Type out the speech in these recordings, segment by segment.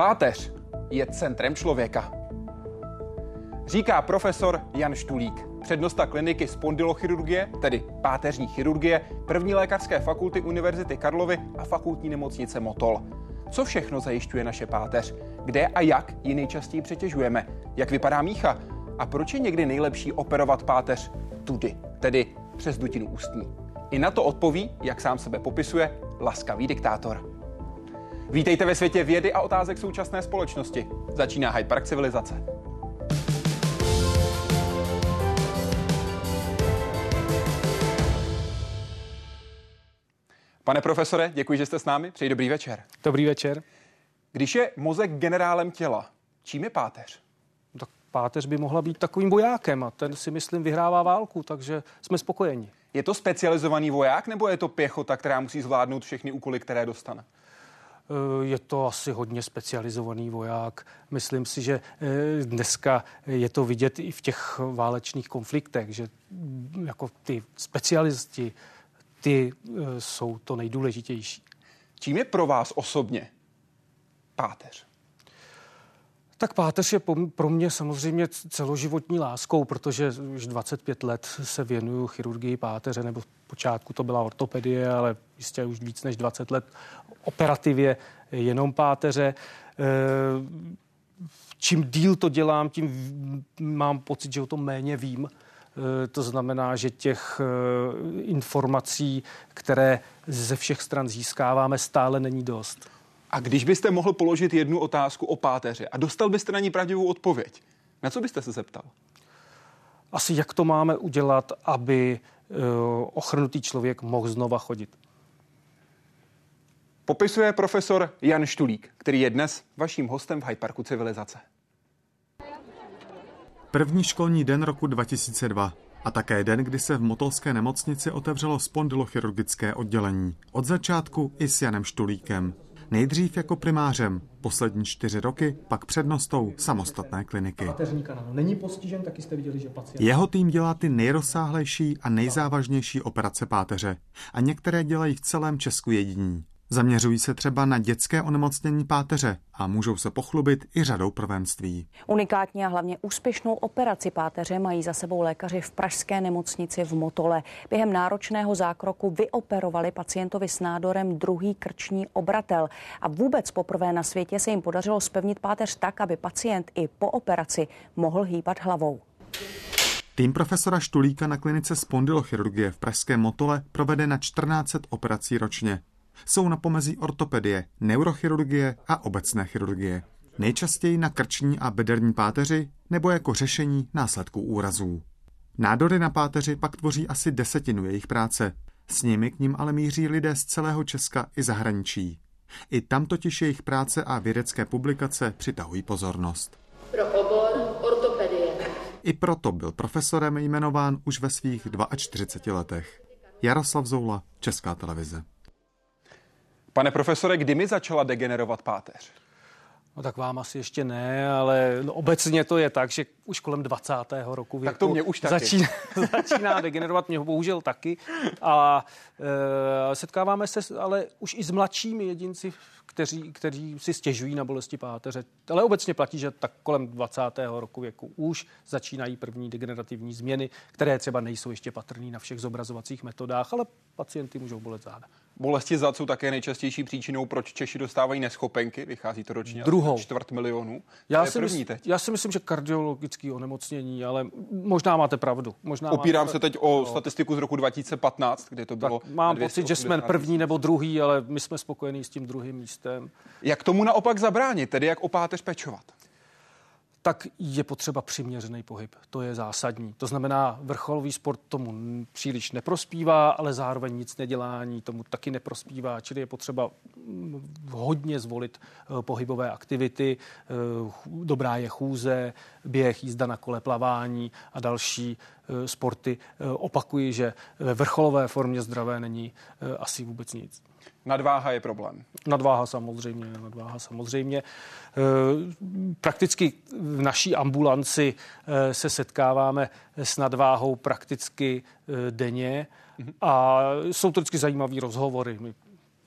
Páteř je centrem člověka. Říká profesor Jan Štulík, přednosta kliniky spondylochirurgie, tedy páteřní chirurgie, první lékařské fakulty Univerzity Karlovy a fakultní nemocnice Motol. Co všechno zajišťuje naše páteř? Kde a jak ji nejčastěji přetěžujeme? Jak vypadá mícha? A proč je někdy nejlepší operovat páteř tudy, tedy přes dutinu ústní? I na to odpoví, jak sám sebe popisuje, laskavý diktátor. Vítejte ve světě vědy a otázek současné společnosti. Začíná Hyde Park civilizace. Pane profesore, děkuji, že jste s námi. Přeji dobrý večer. Dobrý večer. Když je mozek generálem těla, čím je páteř? Tak páteř by mohla být takovým vojákem a ten si myslím vyhrává válku, takže jsme spokojeni. Je to specializovaný voják nebo je to pěchota, která musí zvládnout všechny úkoly, které dostane? Eh, je to asi hodně specializovaný voják. Myslím si, že eh, dneska je to vidět i v těch válečných konfliktech, že mm, jako ty specialisti, ty eh, jsou to nejdůležitější. Čím je pro vás osobně páteř? Tak páteř je pro mě samozřejmě celoživotní láskou, protože už 25 let se věnuju chirurgii páteře, nebo počátku to byla ortopedie, ale jistě už víc než 20 let operativě jenom páteře. Eh, čím díl to dělám, tím mám pocit, že o tom méně vím. Eh, to znamená, že těch eh, informací, které ze všech stran získáváme, stále není dost. A když byste mohl položit jednu otázku o páteři a dostal byste na ní pravdivou odpověď, na co byste se zeptal? Asi jak to máme udělat, aby uh, ochrnutý člověk mohl znova chodit. Popisuje profesor Jan Štulík, který je dnes vaším hostem v Hyde Parku civilizace. První školní den roku 2002 a také den, kdy se v Motolské nemocnici otevřelo spondylochirurgické oddělení. Od začátku i s Janem Štulíkem. Nejdřív jako primářem, poslední čtyři roky pak přednostou samostatné kliniky. Není postižen, taky jste viděli, že pacient... Jeho tým dělá ty nejrozsáhlejší a nejzávažnější operace páteře a některé dělají v celém Česku jediní. Zaměřují se třeba na dětské onemocnění páteře a můžou se pochlubit i řadou prvenství. Unikátní a hlavně úspěšnou operaci páteře mají za sebou lékaři v pražské nemocnici v Motole. Během náročného zákroku vyoperovali pacientovi s nádorem druhý krční obratel a vůbec poprvé na světě se jim podařilo spevnit páteř tak, aby pacient i po operaci mohl hýbat hlavou. Tým profesora Štulíka na klinice spondylochirurgie v pražském Motole provede na 14 operací ročně jsou na pomezí ortopedie, neurochirurgie a obecné chirurgie. Nejčastěji na krční a bederní páteři nebo jako řešení následků úrazů. Nádory na páteři pak tvoří asi desetinu jejich práce. S nimi k ním ale míří lidé z celého Česka i zahraničí. I tam totiž jejich práce a vědecké publikace přitahují pozornost. Pro obor ortopedie. I proto byl profesorem jmenován už ve svých 42 letech. Jaroslav Zoula, Česká televize. Pane profesore, kdy mi začala degenerovat páteř? No tak vám asi ještě ne, ale no, obecně to je tak, že už kolem 20. roku věku tak to mě už taky. Začíná, začíná degenerovat, mě bohužel taky. A e, setkáváme se ale už i s mladšími jedinci, kteří, kteří si stěžují na bolesti páteře. Ale obecně platí, že tak kolem 20. roku věku už začínají první degenerativní změny, které třeba nejsou ještě patrné na všech zobrazovacích metodách, ale pacienty můžou bolet záda. Bolesti zad jsou také nejčastější příčinou, proč Češi dostávají neschopenky. Vychází to ročně Druhou. čtvrt milionu. Já si, mysl, teď. já si myslím, že kardiologické onemocnění, ale možná máte pravdu. Možná Opírám máte se teď o no. statistiku z roku 2015, kde to bylo. Tak mám pocit, že jsme první nebo druhý, ale my jsme spokojení s tím druhým místem. Jak tomu naopak zabránit, tedy jak o páteř pečovat? Tak je potřeba přiměřený pohyb. To je zásadní. To znamená, vrcholový sport tomu příliš neprospívá, ale zároveň nic nedělání tomu taky neprospívá, čili je potřeba mm, hodně zvolit eh, pohybové aktivity. Eh, dobrá je chůze, běh, jízda na kole, plavání a další sporty. Opakuji, že ve vrcholové formě zdravé není asi vůbec nic. Nadváha je problém. Nadváha samozřejmě, nadváha samozřejmě. Prakticky v naší ambulanci se setkáváme s nadváhou prakticky denně a jsou to vždycky zajímavé rozhovory. My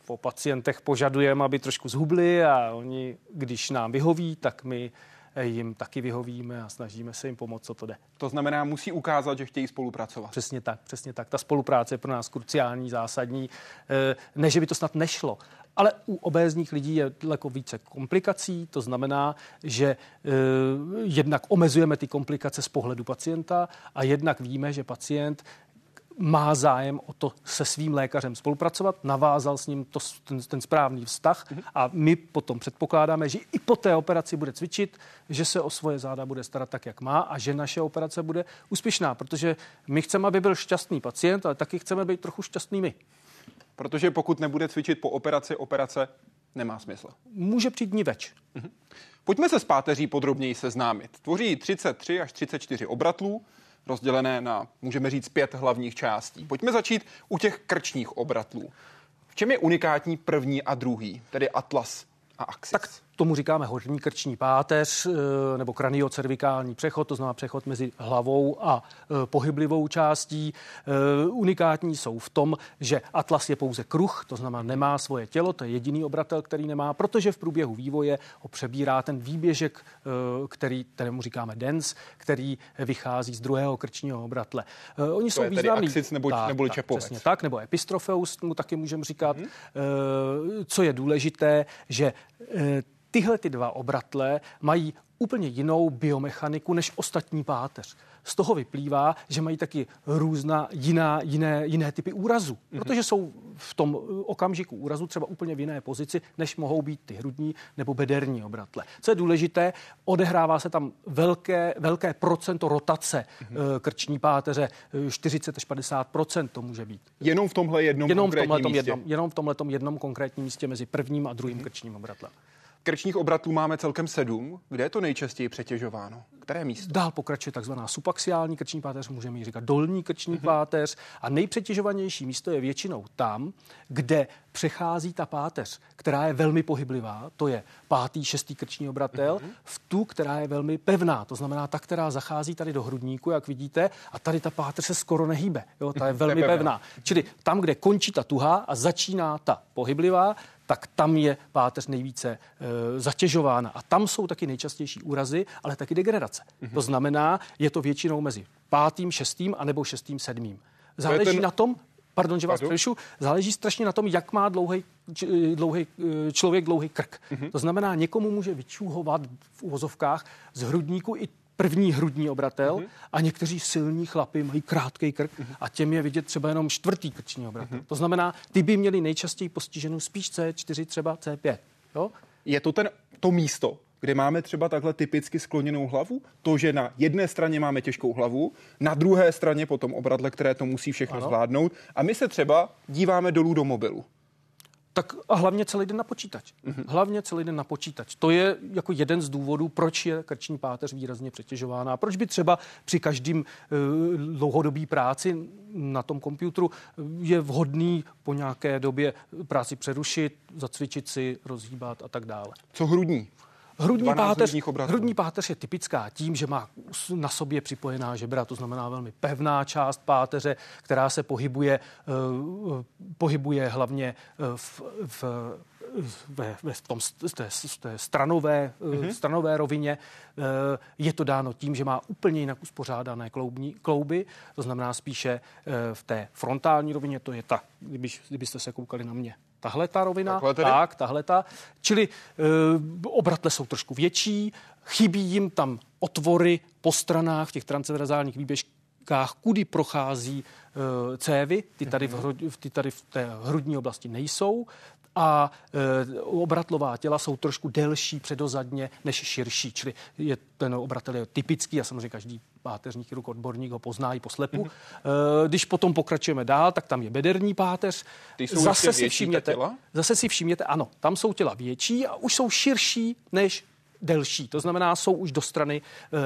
po pacientech požadujeme, aby trošku zhubli a oni, když nám vyhoví, tak my jim taky vyhovíme a snažíme se jim pomoct, co to jde. To znamená, musí ukázat, že chtějí spolupracovat. Přesně tak, přesně tak. Ta spolupráce je pro nás kruciální, zásadní. Eh, ne, že by to snad nešlo, ale u obézních lidí je daleko více komplikací, to znamená, že e, jednak omezujeme ty komplikace z pohledu pacienta a jednak víme, že pacient má zájem o to se svým lékařem spolupracovat, navázal s ním to, ten, ten správný vztah a my potom předpokládáme, že i po té operaci bude cvičit, že se o svoje záda bude starat tak, jak má a že naše operace bude úspěšná, protože my chceme, aby byl šťastný pacient, ale taky chceme být trochu šťastnými. Protože pokud nebude cvičit po operaci, operace nemá smysl. Může přijít dní več. Mm-hmm. Pojďme se s páteří podrobněji seznámit. Tvoří 33 až 34 obratlů, rozdělené na, můžeme říct, pět hlavních částí. Pojďme začít u těch krčních obratlů. V čem je unikátní první a druhý, tedy Atlas a Axis? Tak Tomu říkáme horní krční páteř eh, nebo kraniocervikální přechod, to znamená přechod mezi hlavou a eh, pohyblivou částí. Eh, unikátní jsou v tom, že Atlas je pouze kruh, to znamená nemá svoje tělo, to je jediný obratel, který nemá, protože v průběhu vývoje ho přebírá ten výběžek, který, kterému říkáme dens, který vychází z druhého krčního obratle. Oni to jsou významní. Axis nebo, tak, neboli tak, Přesně tak, nebo epistrofeus, mu taky můžeme říkat. Mm-hmm. Co je důležité, že tyhle ty dva obratle mají úplně jinou biomechaniku než ostatní páteř. Z toho vyplývá, že mají taky různá jiná, jiné, jiné typy úrazu, mm-hmm. protože jsou v tom okamžiku úrazu třeba úplně v jiné pozici, než mohou být ty hrudní nebo bederní obratle. Co je důležité, odehrává se tam velké, velké procento rotace mm-hmm. krční páteře, 40 až 50% to může být. Jenom v tomhle jednom jenom v tomhle místě. Jednom, jenom v tomhle jednom konkrétním místě mezi prvním a druhým mm-hmm. krčním obratlem. Krčních obratů máme celkem sedm. Kde je to nejčastěji přetěžováno? Které místo? Dál pokračuje takzvaná subaxiální krční páteř, můžeme ji říkat dolní krční mm-hmm. páteř. A nejpřetěžovanější místo je většinou tam, kde přechází ta páteř, která je velmi pohyblivá, to je pátý, šestý krční obratel, mm-hmm. v tu, která je velmi pevná, to znamená ta, která zachází tady do hrudníku, jak vidíte, a tady ta páteř se skoro nehýbe, jo, ta je velmi pevná. Čili tam, kde končí ta tuhá a začíná ta pohyblivá, tak tam je páteř nejvíce e, zatěžována. A tam jsou taky nejčastější úrazy, ale taky degradace. Mm-hmm. To znamená, je to většinou mezi pátým, šestým a nebo šestým, sedmým. Záleží ten... na tom, pardon, že vás přerušu, záleží strašně na tom, jak má dlouhý, dlouhý člověk dlouhý krk. Mm-hmm. To znamená, někomu může vyčuhovat v uvozovkách z hrudníku i první hrudní obratel mm-hmm. a někteří silní chlapy mají krátký krk mm-hmm. a těm je vidět třeba jenom čtvrtý krční obratel. Mm-hmm. To znamená, ty by měli nejčastěji postiženou spíš C4, třeba C5. Jo? Je to ten, to místo, kde máme třeba takhle typicky skloněnou hlavu, to, že na jedné straně máme těžkou hlavu, na druhé straně potom obratle, které to musí všechno ano. zvládnout a my se třeba díváme dolů do mobilu tak a hlavně celý den na počítač. Mm-hmm. Hlavně celý den na počítač. To je jako jeden z důvodů, proč je krční páteř výrazně přetěžována. Proč by třeba při každém uh, dlouhodobý práci na tom počítači je vhodný po nějaké době práci přerušit, zacvičit si, rozhýbat a tak dále. Co hrudní? Hrudní páteř, hrudní páteř je typická tím, že má na sobě připojená žebra, to znamená velmi pevná část páteře, která se pohybuje, uh, pohybuje hlavně uh, v, v ve, ve v tom, v té, v té stranové, mm-hmm. stranové rovině. Je to dáno tím, že má úplně jinak uspořádané kloubní, klouby, to znamená spíše v té frontální rovině, to je ta, kdyby, kdybyste se koukali na mě tahle ta rovina, tak, tahle ta. Čili e, obratle jsou trošku větší, chybí jim tam otvory po stranách v těch transverzálních výběžkách, kudy prochází e, cévy, ty tady, v, hru, ty tady v té hrudní oblasti nejsou a e, obratlová těla jsou trošku delší předozadně než širší, čili je, ten obratel je typický a samozřejmě každý páteřní chirurg, odborník ho pozná i po slepu. Mm-hmm. E, když potom pokračujeme dál, tak tam je bederní páteř. Ty jsou zase si všimněte, těla? Zase si všimněte, ano, tam jsou těla větší a už jsou širší než delší. To znamená, jsou už do strany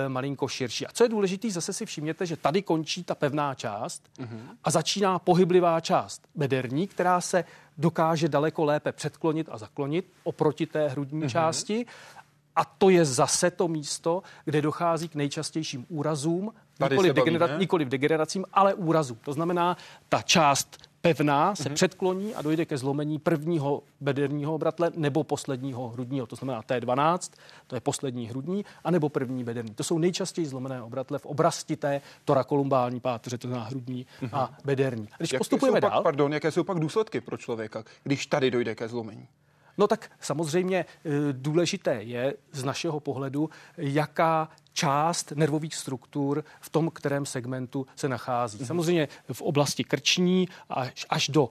e, malinko širší. A co je důležité, zase si všimněte, že tady končí ta pevná část mm-hmm. a začíná pohyblivá část bederní, která se dokáže daleko lépe předklonit a zaklonit oproti té hrudní mm-hmm. části. A to je zase to místo, kde dochází k nejčastějším úrazům, nikoli, degenera- nikoli v degeneracím, ale úrazu. To znamená, ta část pevná, se mm-hmm. předkloní a dojde ke zlomení prvního bederního obratle nebo posledního hrudního, to znamená T12, to je poslední hrudní, anebo první bederní. To jsou nejčastěji zlomené obratle v oblasti té torakolumbální páteře, to znamená hrudní mm-hmm. a bederní. A když jaké postupujeme pak, dál... Pardon, jaké jsou pak důsledky pro člověka, když tady dojde ke zlomení? No tak samozřejmě eh, důležité je z našeho pohledu, jaká část nervových struktur v tom, kterém segmentu se nachází. Mhm. Samozřejmě v oblasti krční až, až do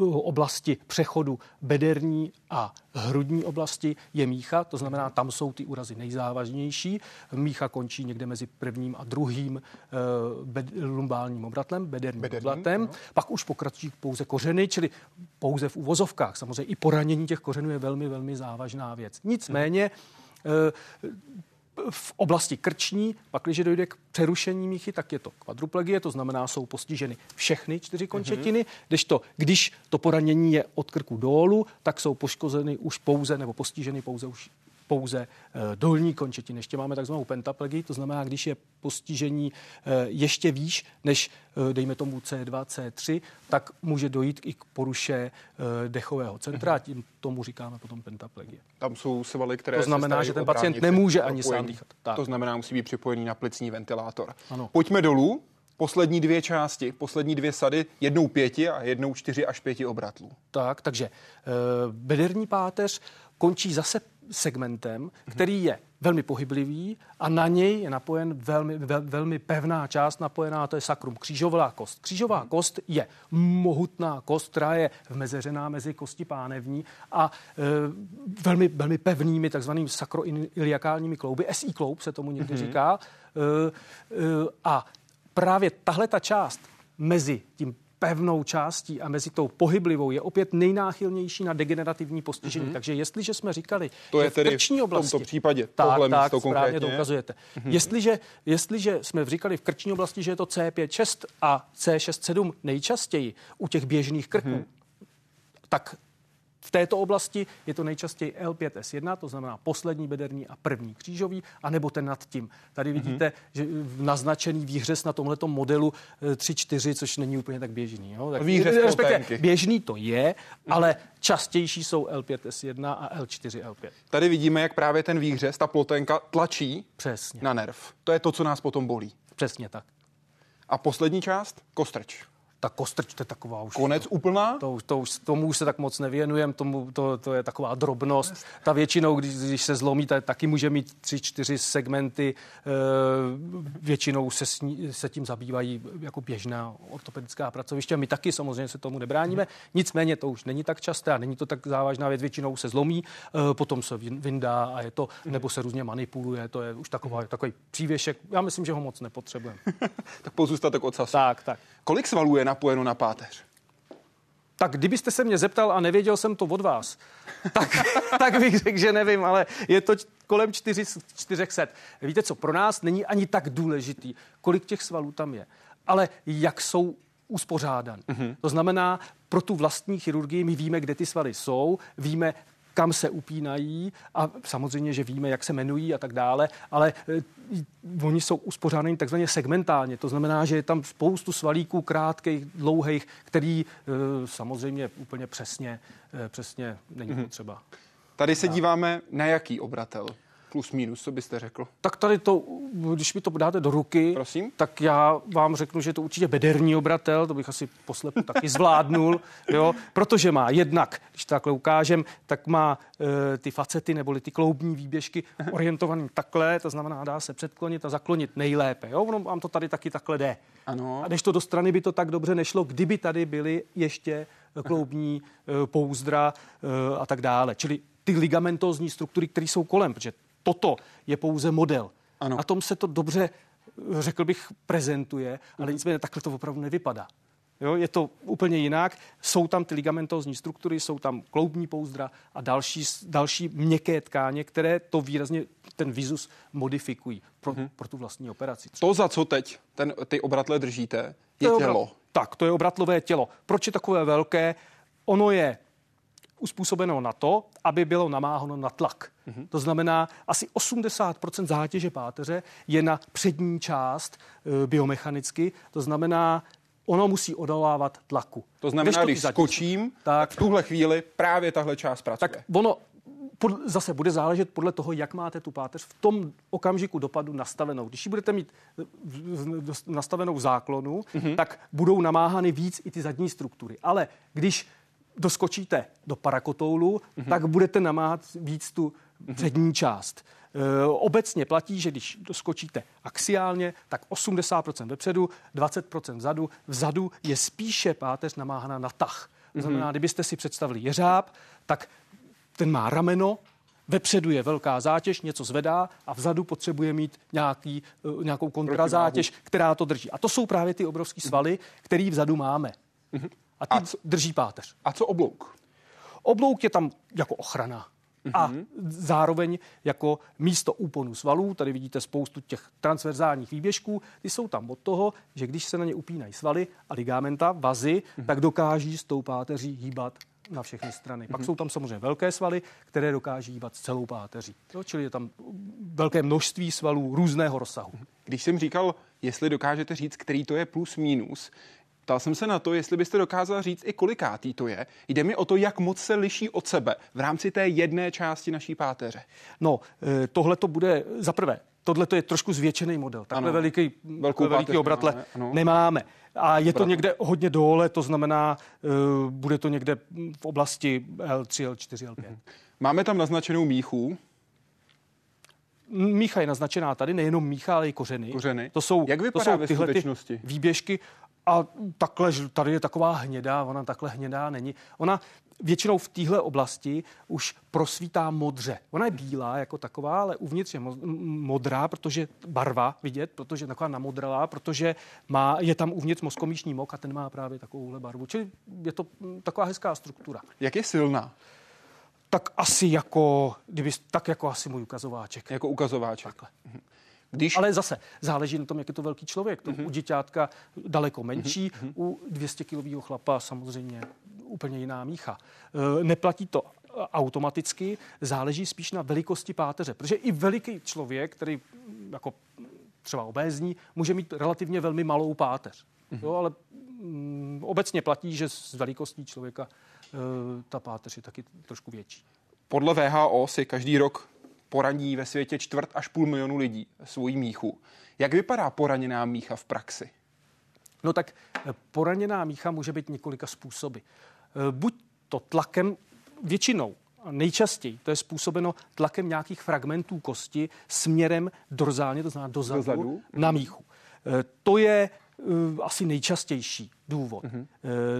oblasti přechodu bederní a hrudní oblasti je mícha, to znamená, tam jsou ty úrazy nejzávažnější. Mícha končí někde mezi prvním a druhým uh, bed, lumbálním obratlem, bederním, bederním obratlem. No. Pak už pokračují pouze kořeny, čili pouze v uvozovkách. Samozřejmě i poranění těch kořenů je velmi, velmi závažná věc. Nicméně uh, v oblasti krční, pak, když dojde k přerušení míchy, tak je to kvadruplegie, to znamená, jsou postiženy všechny čtyři končetiny, mm-hmm. když to, když to poranění je od krku dolů, tak jsou poškozeny už pouze nebo postiženy pouze už pouze eh, dolní končetiny. Ještě máme takzvanou pentaplegii, to znamená, když je postižení eh, ještě výš než, eh, dejme tomu C2, C3, tak může dojít i k poruše dechového centra tím tomu říkáme potom pentaplegie. Tam jsou svaly, které To znamená, že ten pacient nemůže ani sám dýchat. Tak. To znamená, musí být připojený na plicní ventilátor. Ano. Pojďme dolů. Poslední dvě části, poslední dvě sady, jednou pěti a jednou čtyři až pěti obratlů. Tak, takže bederní páteř končí zase segmentem, který je velmi pohyblivý a na něj je napojen velmi, vel, velmi pevná část napojená, to je sakrum, křížová kost. Křížová kost je mohutná kost, která je vmezeřená mezi kosti pánevní a e, velmi, velmi pevnými takzvanými sakroiliakálními klouby, SI kloub se tomu někdy mm-hmm. říká. E, e, a právě tahle ta část mezi tím pevnou částí a mezi tou pohyblivou je opět nejnáchylnější na degenerativní postižení. Mm-hmm. Takže jestliže jsme říkali, to je že v krční oblasti, v tomto případě tak, tohle tak, místo správně konkrétně. to ukazujete. Mm-hmm. Jestliže, jestliže jsme říkali v krční oblasti, že je to C5-6 a C6-7 nejčastěji u těch běžných krků, mm-hmm. tak v této oblasti je to nejčastěji L5S1, to znamená poslední bederní a první křížový, anebo ten nad tím. Tady mhm. vidíte, mm-hmm. že naznačený výhřez na tomto modelu 3-4, eh, což není úplně tak běžný. Jo? Tak, výhřez běžný to je, mm-hmm. ale častější jsou L5S1 a L4L5. Tady vidíme, jak právě ten výhřez, ta plotenka tlačí Přesně. na nerv. To je to, co nás potom bolí. Přesně tak. A poslední část? Kostrč ta kostrč, to je taková už... Konec úplná? To, to, už, tomu už se tak moc nevěnujem, tomu, to, to je taková drobnost. Ta většinou, když, když se zlomí, tak taky může mít tři, čtyři segmenty. E, většinou se, sní, se tím zabývají jako běžná ortopedická pracoviště. My taky samozřejmě se tomu nebráníme. Nicméně to už není tak časté a není to tak závažná věc. Většinou se zlomí, e, potom se vyndá a je to, nebo se různě manipuluje. To je už taková, takový přívěšek. Já myslím, že ho moc nepotřebujeme. tak pozůstatek ocas. Tak, tak. Kolik svalů je napojeno na páteř? Tak kdybyste se mě zeptal a nevěděl jsem to od vás, tak, tak bych řekl, že nevím, ale je to kolem 400. Víte co, pro nás není ani tak důležitý, kolik těch svalů tam je, ale jak jsou uspořádan. Mm-hmm. To znamená, pro tu vlastní chirurgii my víme, kde ty svaly jsou, víme, kam se upínají a samozřejmě, že víme, jak se jmenují a tak dále, ale e, oni jsou uspořádáni takzvaně segmentálně. To znamená, že je tam spoustu svalíků krátkých, dlouhých, který e, samozřejmě úplně přesně, e, přesně není mm-hmm. potřeba. Tady se díváme na jaký obratel? Plus minus, co byste řekl? Tak tady to, když mi to dáte do ruky, Prosím? tak já vám řeknu, že to určitě bederní obratel, to bych asi poslepu taky zvládnul, jo, protože má jednak, když takhle ukážem, tak má e, ty facety neboli ty kloubní výběžky orientovaný takhle, to znamená, dá se předklonit a zaklonit nejlépe. Jo? Ono vám to tady taky takhle jde. Ano. A když to do strany by to tak dobře nešlo, kdyby tady byly ještě kloubní e, pouzdra e, a tak dále. Čili ty ligamentozní struktury, které jsou kolem, protože toto je pouze model. Ano. Na tom se to dobře, řekl bych, prezentuje, ale mhm. nicméně takhle to opravdu nevypadá. Jo, je to úplně jinak. Jsou tam ty ligamentózní struktury, jsou tam kloubní pouzdra a další, další měkké tkáně, které to výrazně ten vizus modifikují pro, hmm. pro tu vlastní operaci. To, za co teď ten, ty obratle držíte, je, je tělo. Obrat, tak, to je obratlové tělo. Proč je takové velké? Ono je uspůsobeno na to, aby bylo namáháno na tlak. Mm-hmm. To znamená, asi 80% zátěže páteře je na přední část e, biomechanicky, to znamená, ono musí odolávat tlaku. To znamená, když skočím, tak, v tuhle chvíli právě tahle část pracuje. Tak ono pod, zase bude záležet podle toho, jak máte tu páteř v tom okamžiku dopadu nastavenou. Když ji budete mít nastavenou záklonu, mm-hmm. tak budou namáhány víc i ty zadní struktury. Ale když doskočíte do parakotoulu, mm-hmm. tak budete namáhat víc tu mhm. přední část. E, obecně platí, že když doskočíte axiálně, tak 80% vepředu, 20% vzadu. Vzadu je spíše páteř namáhaná na tah. To znamená, mhm. kdybyste si představili jeřáb, tak ten má rameno, Vepředu je velká zátěž, něco zvedá a vzadu potřebuje mít nějaký, uh, nějakou kontrazátěž, která to drží. A to jsou právě ty obrovské svaly, které vzadu máme. Uh-huh. A ty a co, drží páteř. A co oblouk? Oblouk je tam jako ochrana. A zároveň jako místo úponu svalů, tady vidíte spoustu těch transverzálních výběžků, ty jsou tam od toho, že když se na ně upínají svaly a ligamenta, vazy, uh-huh. tak dokáží s tou páteří hýbat na všechny strany. Mm-hmm. Pak mhm. jsou tam samozřejmě velké svaly, které dokáží jívat celou páteří. Jo, čili je tam velké množství svalů různého rozsahu. Mhm. Když jsem říkal, jestli dokážete říct, který to je plus minus, Ptal jsem se na to, jestli byste dokázal říct i kolikátý to je. Jde mi o to, jak moc se liší od sebe v rámci té jedné části naší páteře. No, eh, tohle to bude za prvé. Tohle to je trošku zvětšený model. Takhle ano. veliký, Velkou veliký obratle nemáme. Ano. nemáme. A je to někde hodně dole, to znamená, uh, bude to někde v oblasti L3, L4, L5. Máme tam naznačenou míchu. Mícha je naznačená tady, nejenom mícha, ale i kořeny. kořeny. To jsou, Jak vypadá to jsou ve tyhle ty výběžky. A takhle, tady je taková hnědá, ona takhle hnědá není. Ona většinou v téhle oblasti už prosvítá modře. Ona je bílá jako taková, ale uvnitř je modrá, protože barva vidět, protože taková namodralá, protože má, je tam uvnitř mozkomíšní mok a ten má právě takovouhle barvu. Čili je to taková hezká struktura. Jak je silná? Tak asi jako, kdyby, tak jako asi můj ukazováček. Jako ukazováček. Takhle. Mhm. Když... Ale zase záleží na tom, jak je to velký člověk. To uh-huh. u děťátka daleko menší, uh-huh. u 200 kilového chlapa samozřejmě úplně jiná mícha. E, neplatí to automaticky, záleží spíš na velikosti páteře, protože i veliký člověk, který jako třeba obézní, může mít relativně velmi malou páteř. Mm-hmm. Jo, ale mm, obecně platí, že s velikostí člověka e, ta páteř je taky trošku větší. Podle VHO si každý rok poraní ve světě čtvrt až půl milionu lidí svojí míchu. Jak vypadá poraněná mícha v praxi? No tak e, poraněná mícha může být několika způsoby. E, buď to tlakem většinou nejčastěji to je způsobeno tlakem nějakých fragmentů kosti směrem dorzálně, to znamená dozadu, dozadu. na míchu. E, to je asi nejčastější důvod. Uh,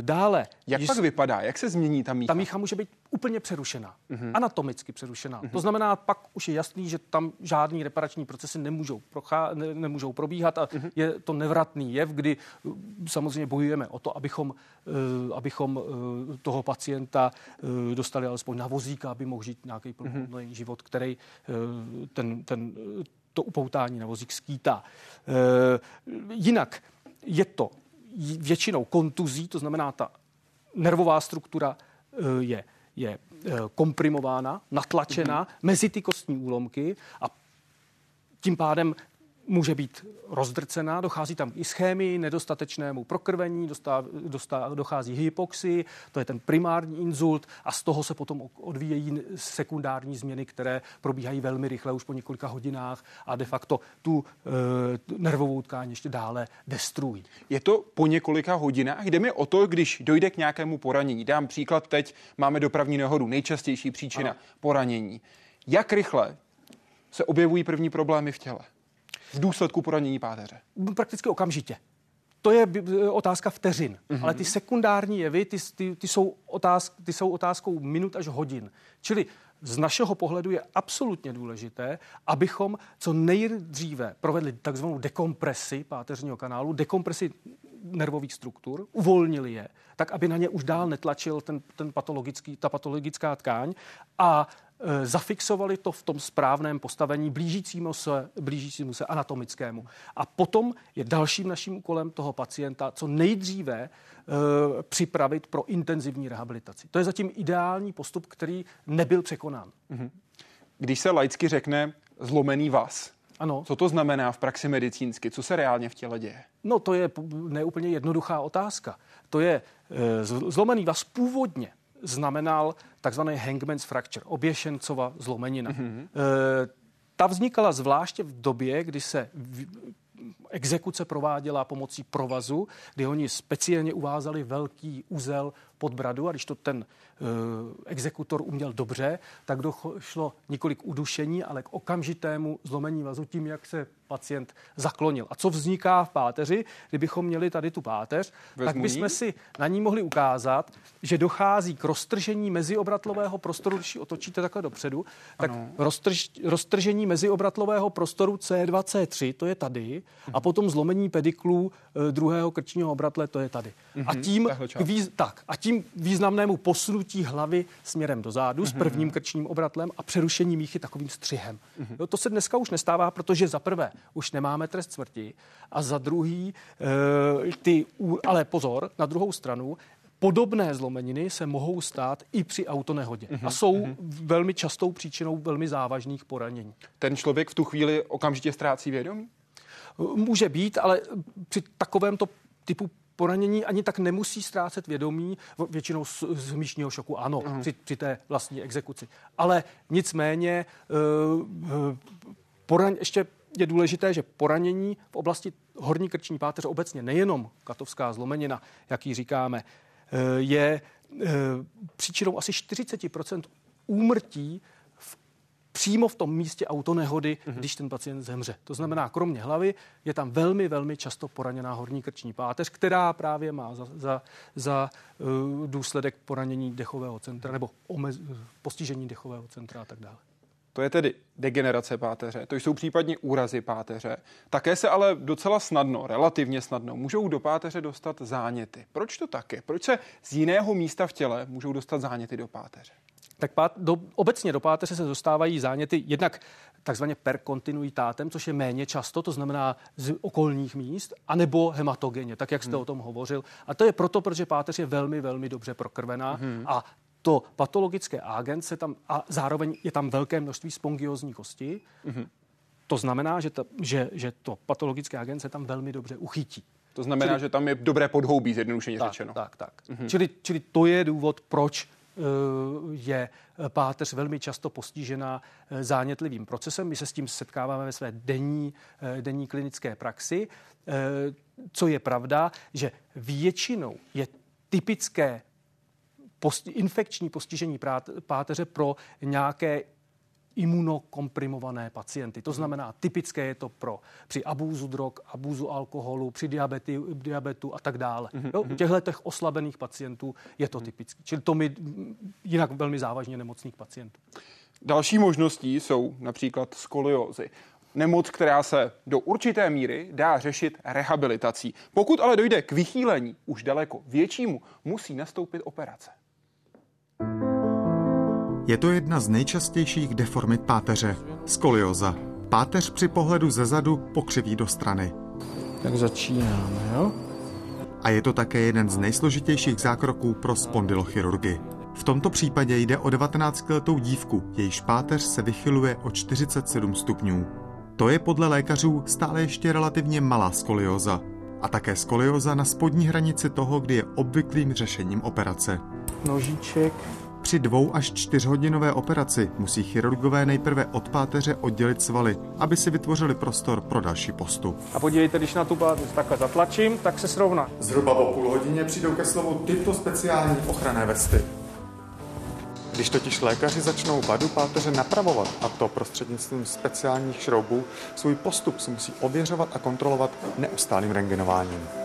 dále. Jak pak vypadá? Jak se změní ta mícha? Ta mícha může být úplně přerušená, uh-huh. anatomicky přerušená. Uh-huh. To znamená, pak už je jasný, že tam žádný reparační procesy nemůžou, prochá, ne, nemůžou probíhat a uh-huh. je to nevratný jev, kdy uh, samozřejmě bojujeme o to, abychom, uh, abychom uh, toho pacienta uh, dostali alespoň na vozíka, aby mohl žít nějaký uh-huh. život, který uh, ten, ten, to upoutání na vozík skýtá. Uh, jinak je to většinou kontuzí, to znamená ta nervová struktura eh, je, je eh, komprimována, natlačená mm-hmm. mezi ty kostní úlomky a tím pádem může být rozdrcená, dochází tam i schémii, nedostatečnému prokrvení, dostá, dostá, dochází hypoxii, to je ten primární inzult a z toho se potom odvíjejí sekundární změny, které probíhají velmi rychle už po několika hodinách a de facto tu e, nervovou tkáň ještě dále destruují. Je to po několika hodinách? Jde mi o to, když dojde k nějakému poranění. Dám příklad teď, máme dopravní nehodu, nejčastější příčina ano. poranění. Jak rychle se objevují první problémy v těle? V důsledku poranění páteře? Prakticky okamžitě. To je otázka vteřin. Mm-hmm. Ale ty sekundární jevy, ty, ty, ty, jsou otázk, ty jsou otázkou minut až hodin. Čili z našeho pohledu je absolutně důležité, abychom co nejdříve provedli takzvanou dekompresi páteřního kanálu, dekompresi nervových struktur, uvolnili je, tak aby na ně už dál netlačil ten, ten patologický, ta patologická tkáň a zafixovali to v tom správném postavení blížícímu se, blížícímu se anatomickému. A potom je dalším naším úkolem toho pacienta co nejdříve e, připravit pro intenzivní rehabilitaci. To je zatím ideální postup, který nebyl překonán. Mhm. Když se laicky řekne zlomený vás, Ano. Co to znamená v praxi medicínsky? Co se reálně v těle děje? No to je neúplně jednoduchá otázka. To je e, zlomený vaz původně znamenal takzvaný hangman's fracture, oběšencova zlomenina. Mm-hmm. E, ta vznikala zvláště v době, kdy se v, exekuce prováděla pomocí provazu, kdy oni speciálně uvázali velký úzel pod bradu a když to ten uh, exekutor uměl dobře, tak došlo několik udušení, ale k okamžitému zlomení vazu tím, jak se pacient zaklonil. A co vzniká v páteři, kdybychom měli tady tu páteř, Vezmu tak bychom si na ní mohli ukázat, že dochází k roztržení meziobratlového prostoru, když ji otočíte takhle dopředu, tak roztrž, roztržení meziobratlového prostoru C2, C3, to je tady, a potom zlomení pediklů eh, druhého krčního obratle, to je tady. Mm-hmm, a mhm, tím, výz, tak, a tím významnému posunutí hlavy směrem dozadu mm-hmm. s mhm. prvním krčním obratlem a přerušení míchy takovým střihem. Mm-hmm. Jo, to se dneska už nestává, protože za prvé už nemáme trest smrti a za druhý, e, ty, ale pozor, na druhou stranu, Podobné zlomeniny se mohou stát i při autonehodě uh-huh, a jsou uh-huh. velmi častou příčinou velmi závažných poranění. Ten člověk v tu chvíli okamžitě ztrácí vědomí? Může být, ale při takovémto typu poranění ani tak nemusí ztrácet vědomí, většinou z, z míšního šoku ano, uh-huh. při, při té vlastní exekuci. Ale nicméně uh, poraň, ještě je důležité, že poranění v oblasti horní krční páteře obecně, nejenom katovská zlomenina, jak ji říkáme, eh, je příčinou asi 40% úmrtí přímo v tom místě autonehody, mm-hmm. když ten pacient zemře. To znamená, kromě hlavy je tam velmi, velmi často poraněná horní krční páteř, která právě má za, za, za uh, důsledek poranění dechového centra nebo omez, postižení dechového centra a tak dále. To je tedy degenerace páteře, to jsou případně úrazy páteře. Také se ale docela snadno, relativně snadno, můžou do páteře dostat záněty. Proč to tak je? Proč se z jiného místa v těle můžou dostat záněty do páteře? Tak pát, do, obecně do páteře se dostávají záněty jednak takzvaně per continuitátem, což je méně často, to znamená z okolních míst, anebo hematogeně, tak jak jste hmm. o tom hovořil. A to je proto, protože páteř je velmi, velmi dobře prokrvená hmm. a to patologické agent se tam, a zároveň je tam velké množství spongiozní kosti, mm-hmm. to znamená, že, ta, že, že to patologické agent se tam velmi dobře uchytí. To znamená, čili, že tam je dobré podhoubí, zjednodušeně tak, řečeno. Tak, tak. Mm-hmm. Čili, čili to je důvod, proč je páteř velmi často postižená uh, zánětlivým procesem. My se s tím setkáváme ve své denní, uh, denní klinické praxi. Co je pravda, že většinou je typické infekční postižení páteře pro nějaké imunokomprimované pacienty. To znamená, typické je to pro při abúzu drog, abúzu alkoholu, při diabety, diabetu a tak dále. Mm-hmm. Jo, u těchto těch oslabených pacientů je to typické. Čili to mi jinak velmi závažně nemocných pacientů. Další možností jsou například skoliózy. Nemoc, která se do určité míry dá řešit rehabilitací. Pokud ale dojde k vychýlení už daleko většímu, musí nastoupit operace. Je to jedna z nejčastějších deformit páteře, skolioza. Páteř při pohledu ze zadu pokřiví do strany. Tak začínáme, jo? A je to také jeden z nejsložitějších zákroků pro spondylochirurgy. V tomto případě jde o 19-letou dívku, jejíž páteř se vychyluje o 47 stupňů. To je podle lékařů stále ještě relativně malá skolioza a také skolioza na spodní hranici toho, kdy je obvyklým řešením operace. Nožíček při dvou až čtyřhodinové operaci musí chirurgové nejprve od páteře oddělit svaly, aby si vytvořili prostor pro další postup. A podívejte, když na tu páteř takhle zatlačím, tak se srovná. Zhruba po půl hodině přijdou ke slovu tyto speciální ochranné vesty. Když totiž lékaři začnou vadu páteře napravovat, a to prostřednictvím speciálních šroubů, svůj postup si musí ověřovat a kontrolovat neustálým rengenováním.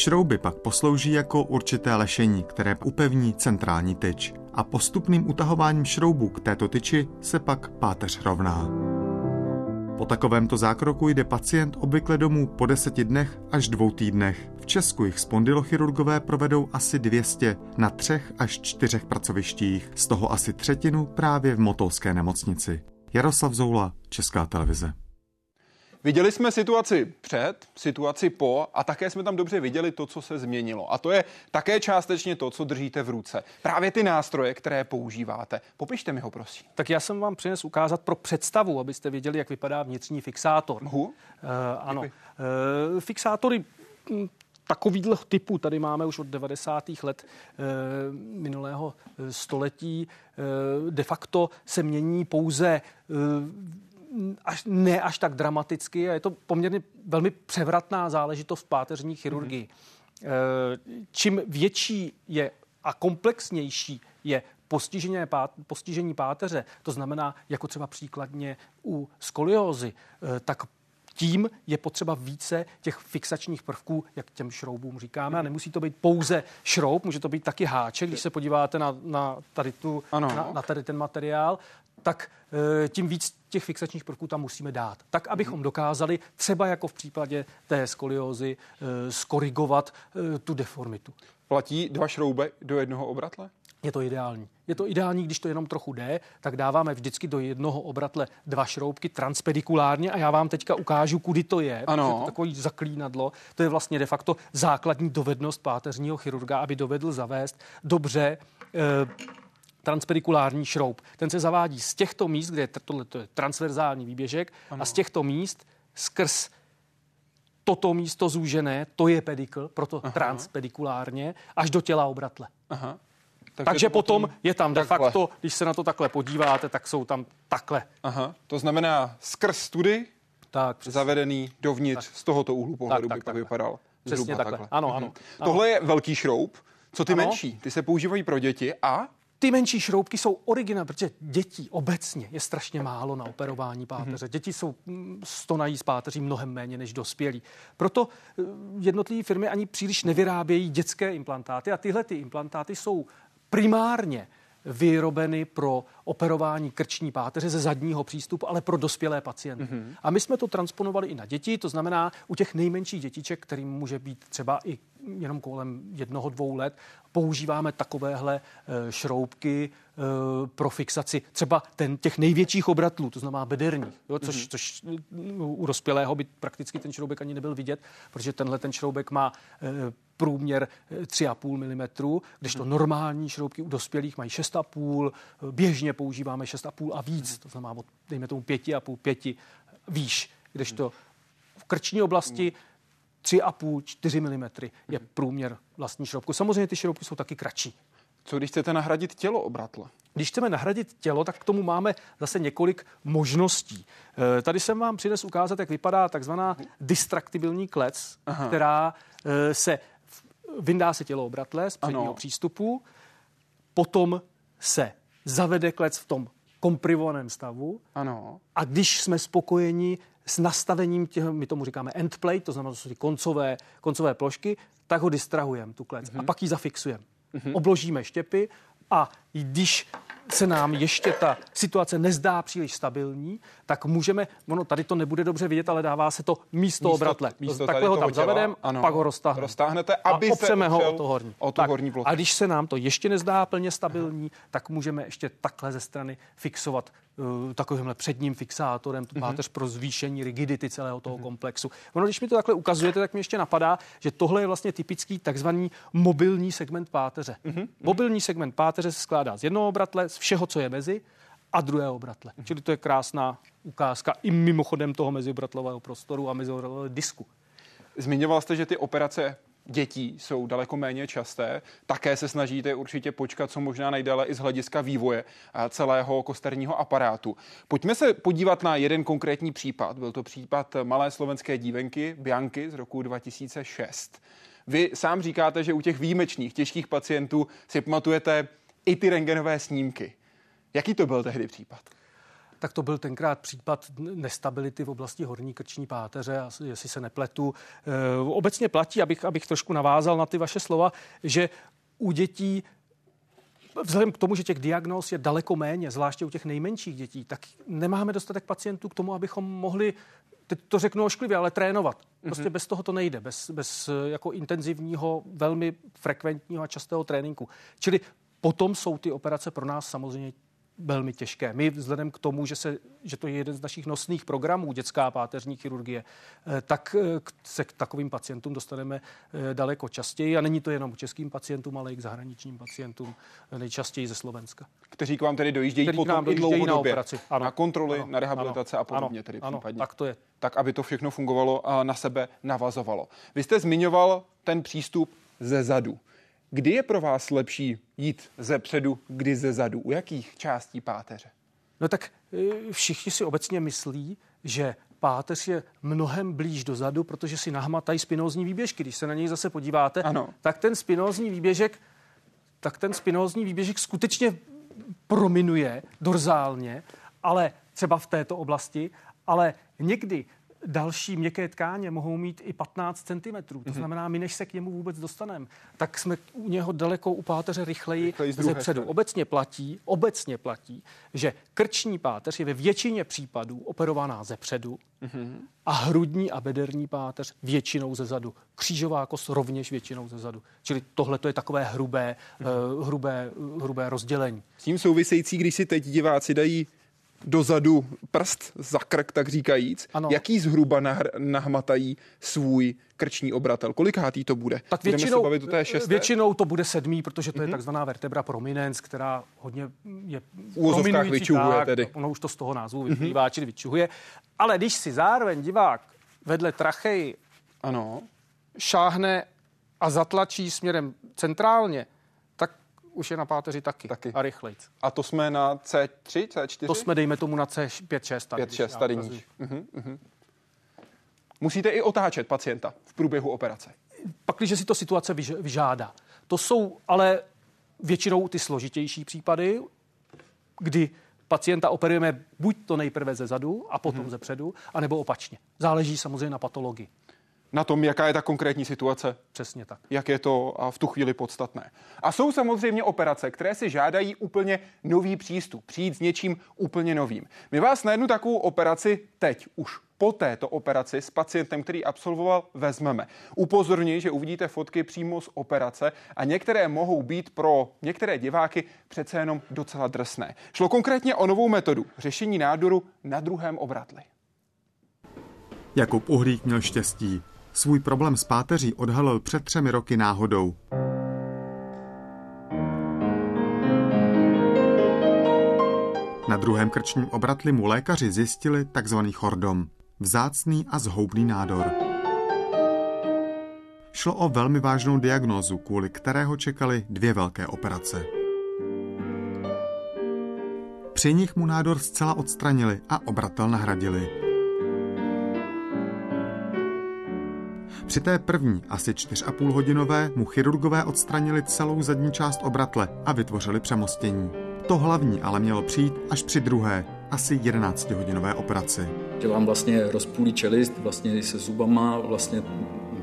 Šrouby pak poslouží jako určité lešení, které upevní centrální tyč. A postupným utahováním šroubů k této tyči se pak páteř rovná. Po takovémto zákroku jde pacient obvykle domů po deseti dnech až dvou týdnech. V Česku jich spondylochirurgové provedou asi 200 na třech až čtyřech pracovištích, z toho asi třetinu právě v Motolské nemocnici. Jaroslav Zoula, Česká televize. Viděli jsme situaci před, situaci po a také jsme tam dobře viděli to, co se změnilo. A to je také částečně to, co držíte v ruce. Právě ty nástroje, které používáte. Popište mi ho, prosím. Tak já jsem vám přines ukázat pro představu, abyste věděli, jak vypadá vnitřní fixátor. Mohu? Uh, ano. Uh, fixátory hm, takovýhle typu tady máme už od 90. let e, minulého století. E, de facto se mění pouze e, až, ne až tak dramaticky a je to poměrně velmi převratná záležitost v páteřní chirurgii. Mm-hmm. Čím větší je a komplexnější je postižení, pát, postižení páteře, to znamená jako třeba příkladně u skoliózy, eh, tak tím je potřeba více těch fixačních prvků, jak těm šroubům říkáme. A nemusí to být pouze šroub, může to být taky háček, když se podíváte na, na, tady, tu, na, na tady ten materiál, tak eh, tím víc těch fixačních prvků tam musíme dát. Tak, abychom dokázali třeba jako v případě té skoliózy eh, skorigovat eh, tu deformitu. Platí dva šrouby do jednoho obratle? Je to ideální. Je to ideální, když to jenom trochu jde, tak dáváme vždycky do jednoho obratle dva šroubky transpedikulárně a já vám teďka ukážu, kudy to je. Ano. To takový zaklínadlo. To je vlastně de facto základní dovednost páteřního chirurga, aby dovedl zavést dobře eh, transpedikulární šroub. Ten se zavádí z těchto míst, kde je tohle to je transverzální výběžek, ano. a z těchto míst skrz toto místo zúžené, to je pedikl, proto Aha. transpedikulárně, až do těla obratle. Aha. Takže, Takže potom, potom je tam de takhle. facto, když se na to takhle podíváte, tak jsou tam takhle. Aha. To znamená skrz study tak, přes... zavedený dovnitř tak. z tohoto úhlu pohledu tak, tak, by pak vypadal. Přesně takhle. takhle. Ano, ano, mhm. ano. Tohle je velký šroub. Co ty ano. menší? Ty se používají pro děti a ty menší šroubky jsou originální, protože dětí obecně je strašně málo na operování páteře. Mm-hmm. Děti jsou mm, stonají z páteří mnohem méně než dospělí. Proto eh, jednotlivé firmy ani příliš nevyrábějí dětské implantáty a tyhle ty implantáty jsou primárně vyrobeny pro operování krční páteře ze zadního přístupu, ale pro dospělé pacienty. Mm-hmm. A my jsme to transponovali i na děti, to znamená u těch nejmenších dětiček, kterým může být třeba i jenom kolem jednoho, dvou let, používáme takovéhle eh, šroubky eh, pro fixaci třeba ten, těch největších obratlů, to znamená bederních, jo, což, mm-hmm. což u dospělého by prakticky ten šroubek ani nebyl vidět, protože tenhle ten šroubek má eh, průměr 3,5 mm, když to mhm. normální šroubky u dospělých mají 6,5, běžně používáme 6,5 a víc, to znamená od, dejme tomu 5,5, 5 výš, kdežto v krční oblasti 3,5, 4 mm je průměr vlastní šroubku. Samozřejmě ty šroubky jsou taky kratší. Co když chcete nahradit tělo obratle? Když chceme nahradit tělo, tak k tomu máme zase několik možností. E, tady jsem vám přines ukázat, jak vypadá takzvaná distraktibilní klec, Aha. která e, se vyndá se tělo obratle z předního ano. přístupu, potom se zavede klec v tom komprimovaném stavu ano. a když jsme spokojeni s nastavením těch, my tomu říkáme endplate, to znamená, to jsou ty koncové, koncové plošky, tak ho distrahujeme, tu klec, mm-hmm. a mhm. pak ji zafixujeme. Mm-hmm. Obložíme štěpy a když se nám ještě ta situace nezdá příliš stabilní, tak můžeme, ono tady to nebude dobře vidět, ale dává se to místo, místo obratle. Místo Takhle ho tam zavedeme, pak ho roztáhneme. Roztáhnete, aby a opřeme ho o to horní. O tu tak, horní. A když se nám to ještě nezdá plně stabilní, Aha. tak můžeme ještě takhle ze strany fixovat takovýmhle předním fixátorem mhm. páteř pro zvýšení rigidity celého toho uh-huh. komplexu. Ono, když mi to takhle ukazujete, tak mi ještě napadá, že tohle je vlastně typický takzvaný mobilní segment páteře. Uh-huh. Mobilní segment páteře se skládá z jednoho obratle, z všeho, co je mezi, a druhého obratle. Uh-huh. Čili to je krásná ukázka i mimochodem toho meziobratového prostoru a meziobratového disku. Zmiňoval jste, že ty operace dětí jsou daleko méně časté. Také se snažíte určitě počkat, co možná nejdále i z hlediska vývoje celého kosterního aparátu. Pojďme se podívat na jeden konkrétní případ. Byl to případ malé slovenské dívenky Bianky z roku 2006. Vy sám říkáte, že u těch výjimečných, těžkých pacientů si pamatujete i ty rengenové snímky. Jaký to byl tehdy případ? Tak to byl tenkrát případ nestability v oblasti horní krční páteře, jestli se nepletu. E, obecně platí, abych, abych trošku navázal na ty vaše slova, že u dětí Vzhledem k tomu, že těch diagnóz je daleko méně, zvláště u těch nejmenších dětí, tak nemáme dostatek pacientů k tomu, abychom mohli, teď to řeknu ošklivě, ale trénovat. Prostě mm-hmm. bez toho to nejde, bez, bez jako intenzivního, velmi frekventního a častého tréninku. Čili potom jsou ty operace pro nás samozřejmě velmi těžké. My vzhledem k tomu, že, se, že to je jeden z našich nosných programů, dětská páteřní chirurgie, eh, tak eh, se k takovým pacientům dostaneme eh, daleko častěji. A není to jenom k českým pacientům, ale i k zahraničním pacientům, nejčastěji ze Slovenska. Kteří k vám tedy dojíždějí Kteří potom nám dojíždějí na operaci. Ano, na kontroly, ano, na rehabilitace ano, a podobně ano, tedy ano, případně. Tak to je. Tak, aby to všechno fungovalo a na sebe navazovalo. Vy jste zmiňoval ten přístup ze zadu. Kdy je pro vás lepší jít ze předu, kdy ze zadu? U jakých částí páteře? No tak e, všichni si obecně myslí, že páteř je mnohem blíž dozadu, protože si nahmatají spinózní výběžky. Když se na něj zase podíváte, ano. tak ten spinózní výběžek, tak ten spinózní výběžek skutečně prominuje dorzálně, ale třeba v této oblasti, ale někdy další měkké tkáně mohou mít i 15 cm. To mhm. znamená, my než se k němu vůbec dostaneme, tak jsme u něho daleko u páteře rychleji, rychleji ze předu. Obecně platí, obecně platí, že krční páteř je ve většině případů operovaná ze předu mm-hmm. a hrudní a bederní páteř většinou ze zadu. Křížová kost rovněž většinou ze zadu. Čili tohle to je takové hrubé, mm-hmm. uh, hrubé, uh, hrubé rozdělení. S tím související, když si teď diváci dají dozadu prst za krk, tak říkajíc, ano. jaký zhruba nahr- nahmatají svůj krční obratel. Kolikátý to bude? Tak většinou, bavit o té většinou to bude sedmý, protože to mm-hmm. je mhm. takzvaná vertebra prominens, která hodně je v vyčuhuje tak, tedy. Ono už to z toho názvu mhm. vyplývá, mm-hmm. čili vyčuhuje. Ale když si zároveň divák vedle trachej ano. šáhne a zatlačí směrem centrálně, už je na páteři taky. taky. A rychleji. A to jsme na C3, C4? To jsme, dejme tomu, na C5, 6. Tady, 5, 6, tady níž. Uh-huh, uh-huh. Musíte i otáčet pacienta v průběhu operace. Pak, když si to situace vyžádá. To jsou ale většinou ty složitější případy, kdy pacienta operujeme buď to nejprve ze zadu a potom hmm. ze předu, anebo opačně. Záleží samozřejmě na patologii na tom, jaká je ta konkrétní situace. Přesně tak. Jak je to v tu chvíli podstatné. A jsou samozřejmě operace, které si žádají úplně nový přístup, přijít s něčím úplně novým. My vás na jednu takovou operaci teď už po této operaci s pacientem, který absolvoval, vezmeme. Upozorňuji, že uvidíte fotky přímo z operace a některé mohou být pro některé diváky přece jenom docela drsné. Šlo konkrétně o novou metodu řešení nádoru na druhém obratli. Jakub Uhlík měl štěstí. Svůj problém s páteří odhalil před třemi roky náhodou. Na druhém krčním obratli mu lékaři zjistili takzvaný chordom, vzácný a zhoubný nádor. Šlo o velmi vážnou diagnózu, kvůli kterého čekali dvě velké operace. Při nich mu nádor zcela odstranili a obratel nahradili. Při té první, asi 4,5 hodinové, mu chirurgové odstranili celou zadní část obratle a vytvořili přemostění. To hlavní ale mělo přijít až při druhé, asi 11-hodinové operaci. Vám vlastně rozpůlí čelist, vlastně se zubama, vlastně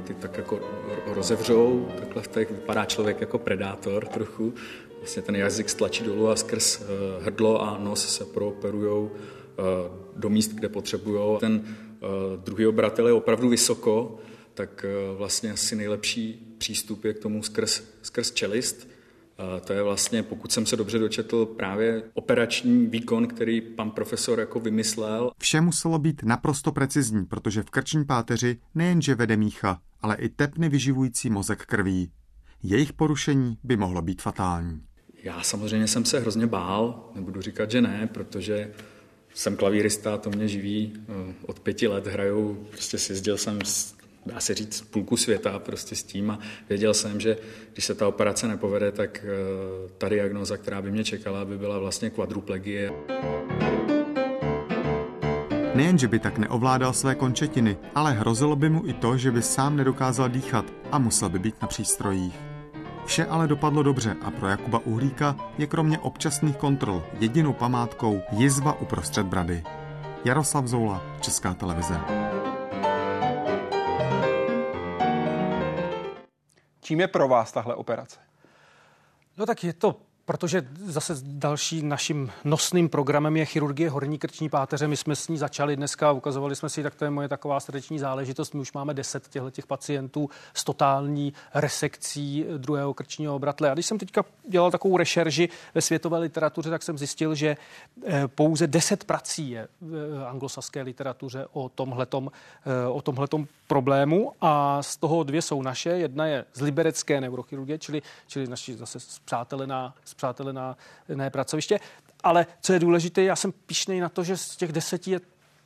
ty tak jako rozevřou, takhle v těch vypadá člověk jako predátor trochu. Vlastně ten jazyk stlačí dolů a skrz eh, hrdlo a nos se prooperujou eh, do míst, kde potřebují. Ten eh, druhý obratel je opravdu vysoko, tak eh, vlastně asi nejlepší přístup je k tomu skrz, skrz čelist. To je vlastně, pokud jsem se dobře dočetl, právě operační výkon, který pan profesor jako vymyslel. Vše muselo být naprosto precizní, protože v krční páteři nejenže vede mícha, ale i tepny vyživující mozek krví. Jejich porušení by mohlo být fatální. Já samozřejmě jsem se hrozně bál, nebudu říkat, že ne, protože jsem klavírista, to mě živí, eh, od pěti let hraju, prostě sjezdil jsem dá se říct, půlku světa prostě s tím a věděl jsem, že když se ta operace nepovede, tak eh, ta diagnoza, která by mě čekala, by byla vlastně kvadruplegie. Nejen, že by tak neovládal své končetiny, ale hrozilo by mu i to, že by sám nedokázal dýchat a musel by být na přístrojích. Vše ale dopadlo dobře a pro Jakuba Uhlíka je kromě občasných kontrol jedinou památkou jizva uprostřed brady. Jaroslav Zoula, Česká televize. Čím je pro vás tahle operace? No tak je to protože zase další naším nosným programem je chirurgie horní krční páteře. My jsme s ní začali dneska, ukazovali jsme si, tak to je moje taková srdeční záležitost. My už máme deset těchto těch pacientů s totální resekcí druhého krčního obratle. A když jsem teďka dělal takovou rešerži ve světové literatuře, tak jsem zjistil, že eh, pouze deset prací je v anglosaské literatuře o tomhletom, eh, o tomhletom problému a z toho dvě jsou naše. Jedna je z liberecké neurochirurgie, čili, čili naši zase zpřátelená, zpřátelená ne pracoviště. Ale co je důležité, já jsem pišnej na to, že z těch deseti je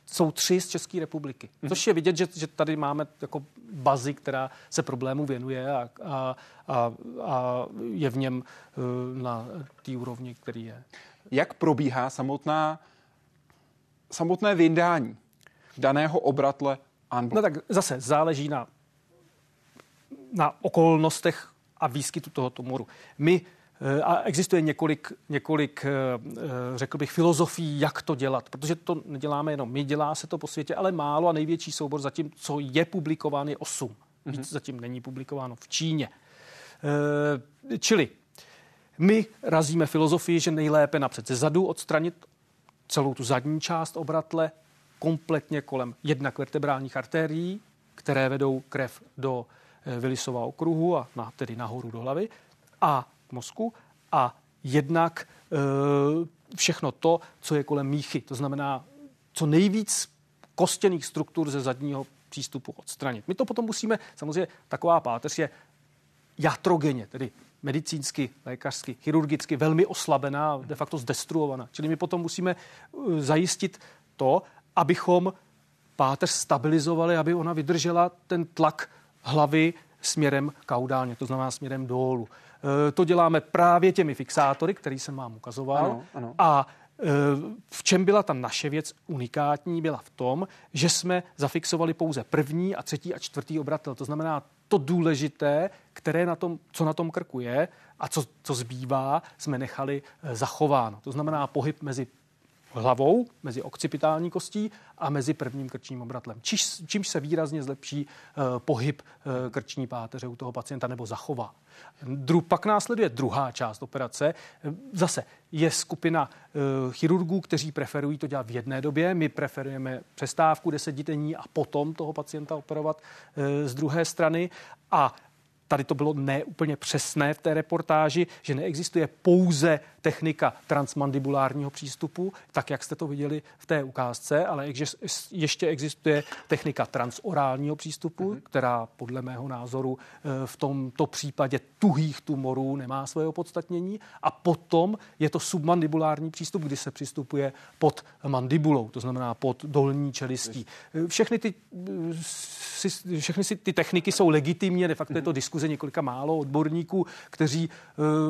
jsou tři z České republiky. Mm-hmm. Což je vidět, že, že tady máme jako bazi, která se problému věnuje a, a, a, a je v něm uh, na té úrovni, který je. Jak probíhá samotná, samotné vydání daného obratle Unblock? No tak zase záleží na, na okolnostech a výskytu toho tumoru. My eh, a existuje několik, několik, eh, eh, řekl bych, filozofií, jak to dělat, protože to neděláme jenom my, dělá se to po světě, ale málo a největší soubor zatím, co je publikován, je 8. Víc mm-hmm. zatím není publikováno v Číně. Čili my razíme filozofii, že nejlépe napřed ze zadu odstranit celou tu zadní část obratle, kompletně kolem jednak vertebrálních artérií, které vedou krev do Eh, Vilisova okruhu a na, tedy nahoru do hlavy a mozku a jednak e, všechno to, co je kolem míchy. To znamená, co nejvíc kostěných struktur ze zadního přístupu odstranit. My to potom musíme, samozřejmě taková páteř je jatrogeně, tedy medicínsky, lékařsky, chirurgicky velmi oslabená, de facto zdestruovaná. Čili my potom musíme eh, zajistit to, abychom páteř stabilizovali, aby ona vydržela ten tlak hlavy směrem kaudálně, to znamená směrem dolů. E, to děláme právě těmi fixátory, který jsem vám ukazoval. Ano, ano. A e, v čem byla ta naše věc unikátní, byla v tom, že jsme zafixovali pouze první a třetí a čtvrtý obratel. To znamená to důležité, které na tom, co na tom krku je a co, co zbývá, jsme nechali e, zachováno. To znamená pohyb mezi hlavou, mezi okcipitální kostí a mezi prvním krčním obratlem. Čiž, čímž se výrazně zlepší uh, pohyb uh, krční páteře u toho pacienta nebo zachová. Dru, pak následuje druhá část operace. Zase je skupina uh, chirurgů, kteří preferují to dělat v jedné době. My preferujeme přestávku desetidenní a potom toho pacienta operovat uh, z druhé strany. A tady to bylo neúplně přesné v té reportáži, že neexistuje pouze technika transmandibulárního přístupu, tak jak jste to viděli v té ukázce, ale ještě existuje technika transorálního přístupu, mm-hmm. která podle mého názoru eh, v tomto případě tuhých tumorů nemá své opodstatnění. A potom je to submandibulární přístup, kdy se přistupuje pod mandibulou, to znamená pod dolní čelistí. Eh, všechny ty, eh, všechny ty techniky jsou legitimně, de facto je to mhm. Diskuze několika málo odborníků, kteří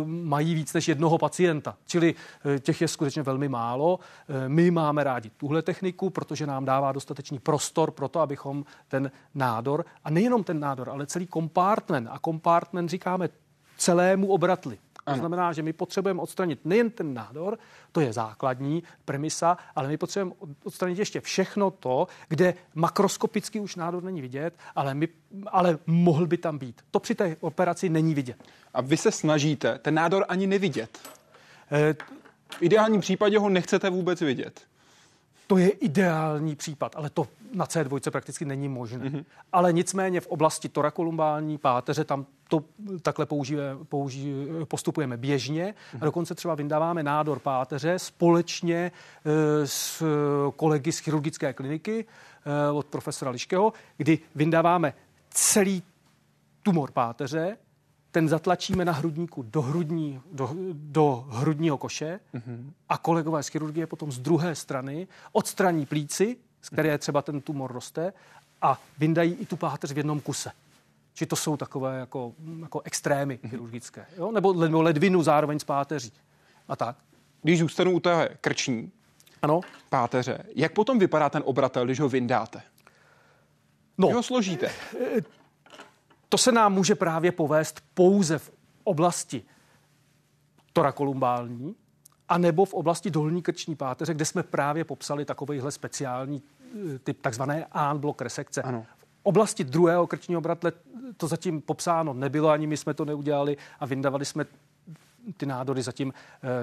mají víc než jednoho pacienta pacienta. Čili eh, těch je skutečně velmi málo. Eh, my máme rádi tuhle techniku, protože nám dává dostatečný prostor pro to, abychom ten nádor, a nejenom ten nádor, ale celý kompartment, a kompartment říkáme celému obratli. To znamená, že my potřebujeme odstranit nejen ten nádor, to je základní premisa, ale my potřebujeme odstranit ještě všechno to, kde makroskopicky už nádor není vidět, ale, my, ale mohl by tam být. To při té operaci není vidět. A vy se snažíte ten nádor ani nevidět. Eh, v ideálním případě ho nechcete vůbec vidět. To je ideální případ, ale to na C2 prakticky není možné. Mm-hmm. Ale nicméně v oblasti torakolumbální páteře tam to takhle použije, použije, postupujeme běžně a dokonce třeba vyndáváme nádor páteře společně e, s kolegy z chirurgické kliniky e, od profesora Liškého, kdy vyndáváme celý tumor páteře, ten zatlačíme na hrudníku do, hrudní, do, do hrudního koše mm-hmm. a kolegové z chirurgie potom z druhé strany odstraní plíci, z které třeba ten tumor roste a vyndají i tu páteř v jednom kuse. Či to jsou takové jako, jako extrémy mm-hmm. chirurgické. Jo? Nebo, nebo ledvinu zároveň s páteří. A tak. Když zůstanu u té krční ano? páteře, jak potom vypadá ten obratel, když ho vyndáte? No, ho složíte? To se nám může právě povést pouze v oblasti torakolumbální, a nebo v oblasti dolní krční páteře, kde jsme právě popsali takovýhle speciální eh, typ takzvané unblock resekce. Ano. V oblasti druhého krčního bratle to zatím popsáno nebylo, ani my jsme to neudělali a vyndavali jsme ty nádory zatím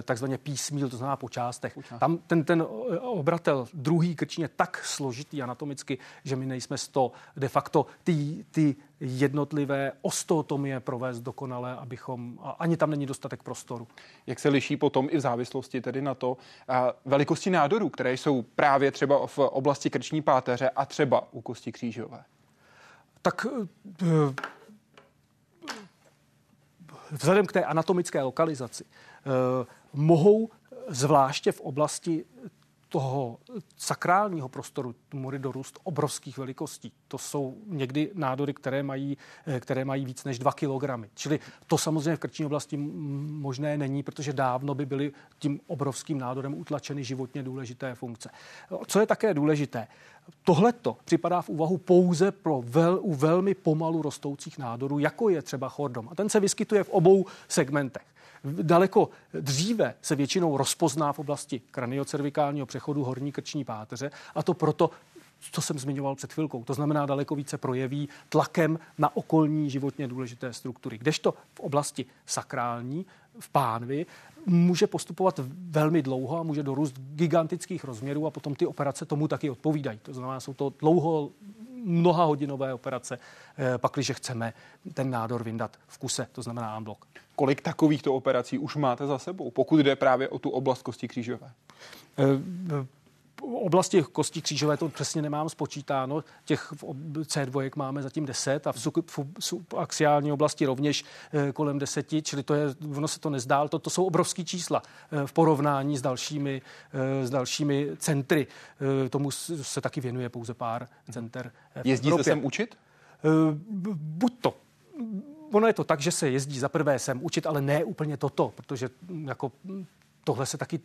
takzvaně písmíl, to znamená po částech. Tam ten, ten obratel druhý krční je tak složitý anatomicky, že my nejsme z to de facto ty, ty jednotlivé osteotomie provést dokonale, abychom, ani tam není dostatek prostoru. Jak se liší potom i v závislosti tedy na to velikosti nádorů, které jsou právě třeba v oblasti krční páteře a třeba u kosti křížové? Tak eh, vzhledem k té anatomické lokalizaci eh, mohou zvláště v oblasti toho sakrálního prostoru tumory dorůst obrovských velikostí. To jsou někdy nádory, které mají, eh, které mají víc než 2 kg. Čili to samozřejmě v krční oblasti možné není, protože dávno by byly tím obrovským nádorem utlačeny životně důležité funkce. Co je také důležité, Tohleto připadá v úvahu pouze pro vel, u velmi pomalu rostoucích nádorů, jako je třeba chordom. A ten se vyskytuje v obou segmentech daleko dříve se většinou rozpozná v oblasti kraniocervikálního přechodu horní krční páteře a to proto, co jsem zmiňoval před chvilkou. To znamená, daleko více projeví tlakem na okolní životně důležité struktury. Kdežto v oblasti sakrální, v pánvi, může postupovat velmi dlouho a může dorůst gigantických rozměrů a potom ty operace tomu taky odpovídají. To znamená, jsou to dlouho mnoha hodinové operace, eh, pakliže chceme ten nádor vyndat v kuse, to znamená unblock. Kolik takovýchto operací už máte za sebou, pokud jde právě o tu oblast kosti křížové? Eh, oblasti kosti křížové to přesně nemám spočítáno. Těch C2 máme zatím 10 a v subaxiální oblasti rovněž eh, kolem 10, čili to je, ono se to nezdál, to, to jsou obrovský čísla eh, v porovnání s dalšími, s dalšími centry. Tomu se taky věnuje pouze pár center. Jezdíte sem učit? Buď to ono je to tak, že se jezdí za prvé sem učit, ale ne úplně toto, protože jako tohle se taky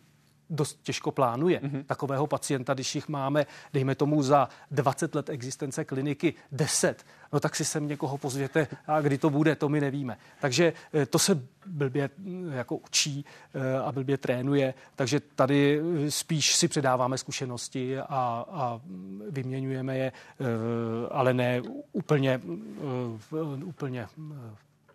dost těžko plánuje. Mm-hmm. Takového pacienta, když jich máme, dejme tomu, za 20 let existence kliniky 10, no tak si sem někoho pozvěte a kdy to bude, to my nevíme. Takže eh, to se blbě mm, jako učí eh, a blbě trénuje, takže tady eh, spíš si předáváme zkušenosti a, a vyměňujeme je, ale ne úplně, úplně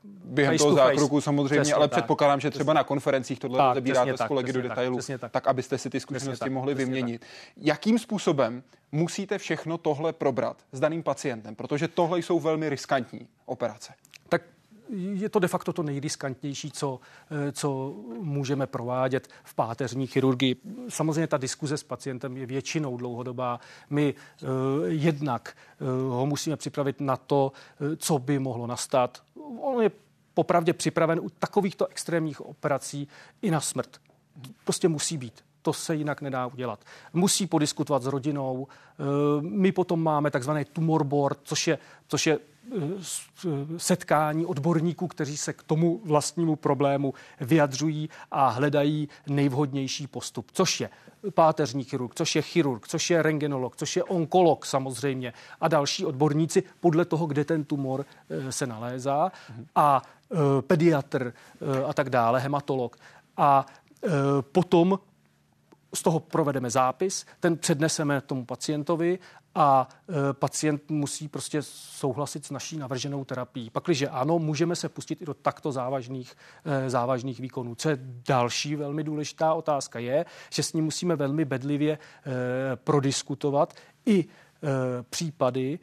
během toho zákroku samozřejmě, přesně ale tak, předpokládám, že třeba na konferencích tohle tak, rozebíráte s kolegy do detailu, tak, tak, tak abyste si ty zkušenosti tak, mohli vyměnit. Tak. Jakým způsobem musíte všechno tohle probrat s daným pacientem? Protože tohle jsou velmi riskantní operace. Je to de facto to nejriskantnější, co, eh, co můžeme provádět v páteřní chirurgii. Samozřejmě ta diskuze s pacientem je většinou dlouhodobá. My uh, jednak uh, ho musíme připravit na to, uh, co by mohlo nastat. On je popravdě připraven u takovýchto extrémních operací i na smrt. Prostě musí být. To se jinak nedá udělat. Musí podiskutovat s rodinou. My potom máme takzvaný tumor board, což je, což je setkání odborníků, kteří se k tomu vlastnímu problému vyjadřují a hledají nejvhodnější postup, což je páteřní chirurg, což je chirurg, což je rengenolog, což je onkolog samozřejmě a další odborníci podle toho, kde ten tumor eh, se nalézá a eh, pediatr eh, a tak dále, hematolog. A potom z toho provedeme zápis, ten předneseme tomu pacientovi a e, pacient musí prostě souhlasit s naší navrženou terapií. Pakliže ano, můžeme se pustit i do takto závažných, e, závažných výkonů. Co je další velmi důležitá otázka je, že s ním musíme velmi bedlivě e, prodiskutovat i případy,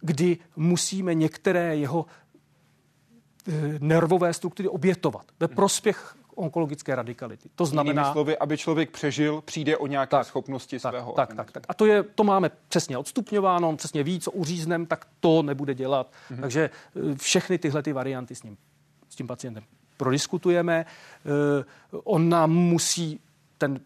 kdy musíme některé jeho nervové struktury obětovat ve prospěch onkologické radikality. To znamená... Jinými slovy, aby člověk přežil, přijde o nějaké tak, schopnosti tak, svého tak, tak, tak. A to, je, to máme přesně odstupňováno, on přesně ví, co uříznem, tak to nebude dělat. Mm-hmm. Takže eh, všechny tyhle ty varianty s ním, s tím pacientem prodiskutujeme. Uh, on nám musí ten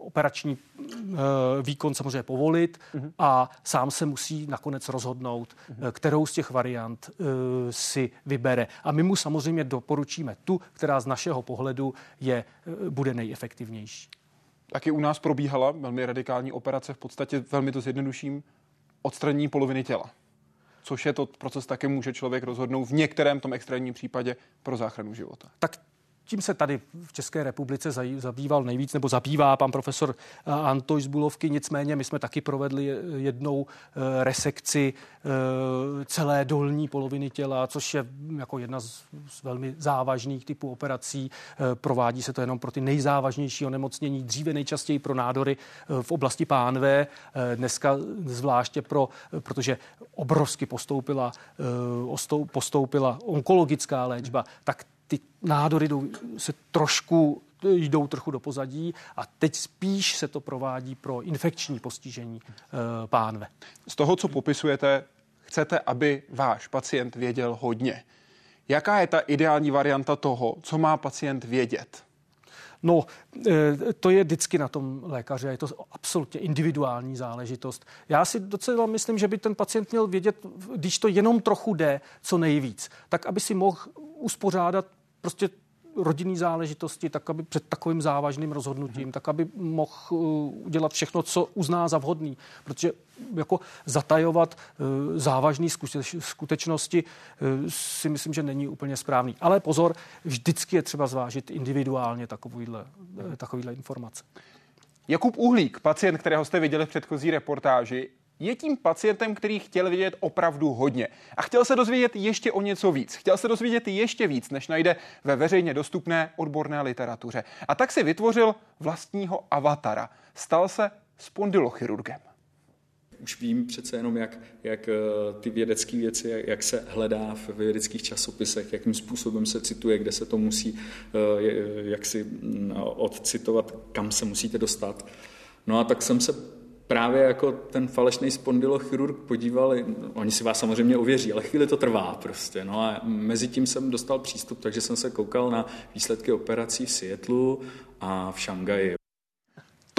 operační uh, výkon samozřejmě povolit uh-huh. a sám se musí nakonec rozhodnout, uh-huh. kterou z těch variant uh, si vybere. A my mu samozřejmě doporučíme tu, která z našeho pohledu je, uh, bude nejefektivnější. Taky u nás probíhala velmi radikální operace, v podstatě velmi to zjednoduším, odstranění poloviny těla. Což je to proces, také může člověk rozhodnout v některém tom extrémním případě pro záchranu života. Tak tím se tady v České republice zabýval nejvíc, nebo zabývá pan profesor eh, Antoj z Bulovky. Nicméně my jsme taky provedli jednou eh, resekci eh, celé dolní poloviny těla, což je jako jedna z, z velmi závažných typů operací. Provádí se to jenom pro ty nejzávažnější onemocnění, dříve nejčastěji pro nádory v oblasti pánve, dneska zvláště pro, protože obrovsky postoupila, postoupila onkologická léčba, tak ty nádory jdou, se trošku jdou trochu do pozadí a teď spíš se to provádí pro infekční postižení e, pánve. Z toho, co popisujete, chcete, aby váš pacient věděl hodně. Jaká je ta ideální varianta toho, co má pacient vědět? No, eh, to je vždycky na tom lékaře, je to absolutně individuální záležitost. Já si docela myslím, že by ten pacient měl vědět, když to jenom trochu jde, co nejvíc, tak aby si mohl uspořádat prostě rodinný záležitosti, tak aby před takovým závažným rozhodnutím, hmm. tak aby mohl uh, udělat všechno, co uzná za vhodný. Protože jako zatajovat uh, závažné skutečnosti uh, si myslím, že není úplně správný. Ale pozor, vždycky je třeba zvážit individuálně takovýhle, takovýhle informace. Jakub Uhlík, pacient, kterého jste viděli v předchozí reportáži, je tím pacientem, který chtěl vědět opravdu hodně. A chtěl se dozvědět ještě o něco víc. Chtěl se dozvědět ještě víc, než najde ve veřejně dostupné odborné literatuře. A tak si vytvořil vlastního avatara. Stal se spondylochirurgem už vím přece jenom, jak, jak eh, ty vědecké věci, jak, jak se hledá v vědeckých časopisech, jakým způsobem se cituje, kde se to musí, eh, jak si mm, odcitovat, kam se musíte dostat. No a tak jsem se právě jako ten falešný spondylochirurg podívali, oni si vás samozřejmě ověří, ale chvíli to trvá prostě. No a mezi tím jsem dostal přístup, takže jsem se koukal na výsledky operací v Seattlu a v Šangaji.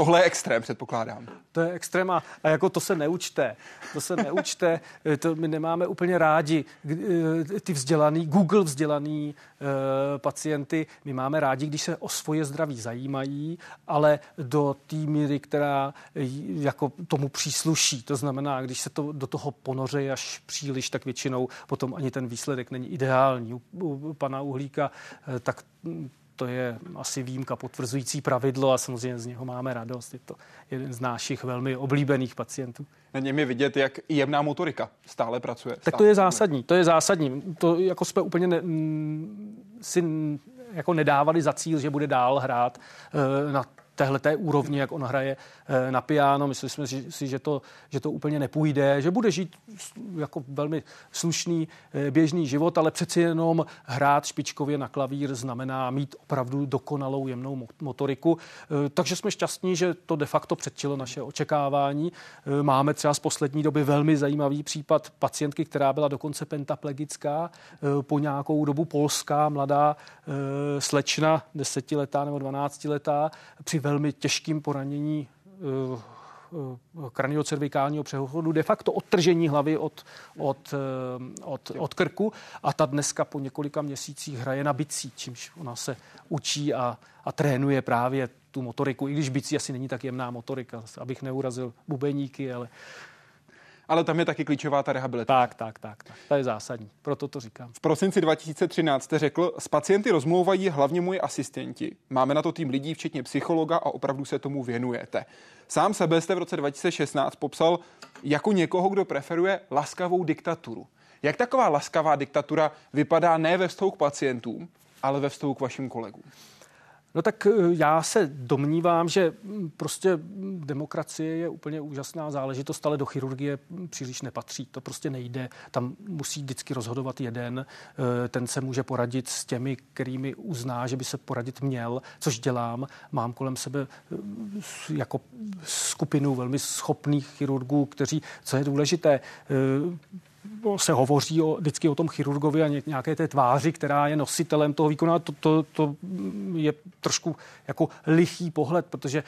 Tohle je extrém, předpokládám. To je extrém a, a jako to se neučte. To se neučte. Eh, to my nemáme úplně rádi eh, ty vzdělaný, Google vzdělaný uh, pacienty. My máme rádi, když se o svoje zdraví zajímají, ale do té míry, která jako tomu přísluší. To znamená, když se to do toho ponoří až příliš, tak většinou potom ani ten výsledek není ideální. U, u pana Uhlíka tak to je asi výjimka potvrzující pravidlo a samozřejmě z něho máme radost. Je to jeden z našich velmi oblíbených pacientů. Na něm je vidět, jak jemná motorika stále pracuje. Tak to je zásadní, to je zásadní. To jako jsme úplně ne, si jako nedávali za cíl, že bude dál hrát uh, na téhle té úrovni, jak on hraje eh, na piano. Mysleli jsme si, že to, že to úplně nepůjde, že bude žít jako velmi slušný eh, běžný život, ale přeci jenom hrát špičkově na klavír znamená mít opravdu dokonalou jemnou motoriku. Eh, takže jsme šťastní, že to de facto předčilo naše očekávání. Máme třeba z poslední doby velmi zajímavý případ pacientky, která byla dokonce pentaplegická, po nějakou dobu polská, mladá slečna, desetiletá nebo dvanáctiletá, při velmi těžkým poranění eh, eh, kraniocervikálního přechodu, de facto odtržení hlavy od, od, eh, od, od krku. A ta dneska po několika měsících hraje na bicí, čímž ona se učí a, a trénuje právě tu motoriku, i když bicí asi není tak jemná motorika, abych neurazil bubeníky, ale ale tam je taky klíčová ta rehabilitace. Tak, tak, tak, tak. To je zásadní. Proto to říkám. V prosinci 2013 jste řekl, s pacienty rozmlouvají hlavně moji asistenti. Máme na to tým lidí, včetně psychologa a opravdu se tomu věnujete. Sám sebe jste v roce 2016 popsal jako někoho, kdo preferuje laskavou diktaturu. Jak taková laskavá diktatura vypadá ne ve vztahu k pacientům, ale ve vztahu k vašim kolegům? No tak eh, já se domnívám, že hm, prostě demokracie je úplně úžasná záležitost, ale do chirurgie příliš nepatří. To prostě nejde. Tam musí vždycky rozhodovat jeden. Eh, ten se může poradit s těmi, kterými uzná, že by se poradit měl, což dělám. Mám kolem sebe eh, jako skupinu velmi schopných chirurgů, kteří, co je důležité, se hovoří o, vždycky o tom chirurgovi a nějaké té tváři, která je nositelem toho výkonu. To, to, to je trošku jako lichý pohled, protože e,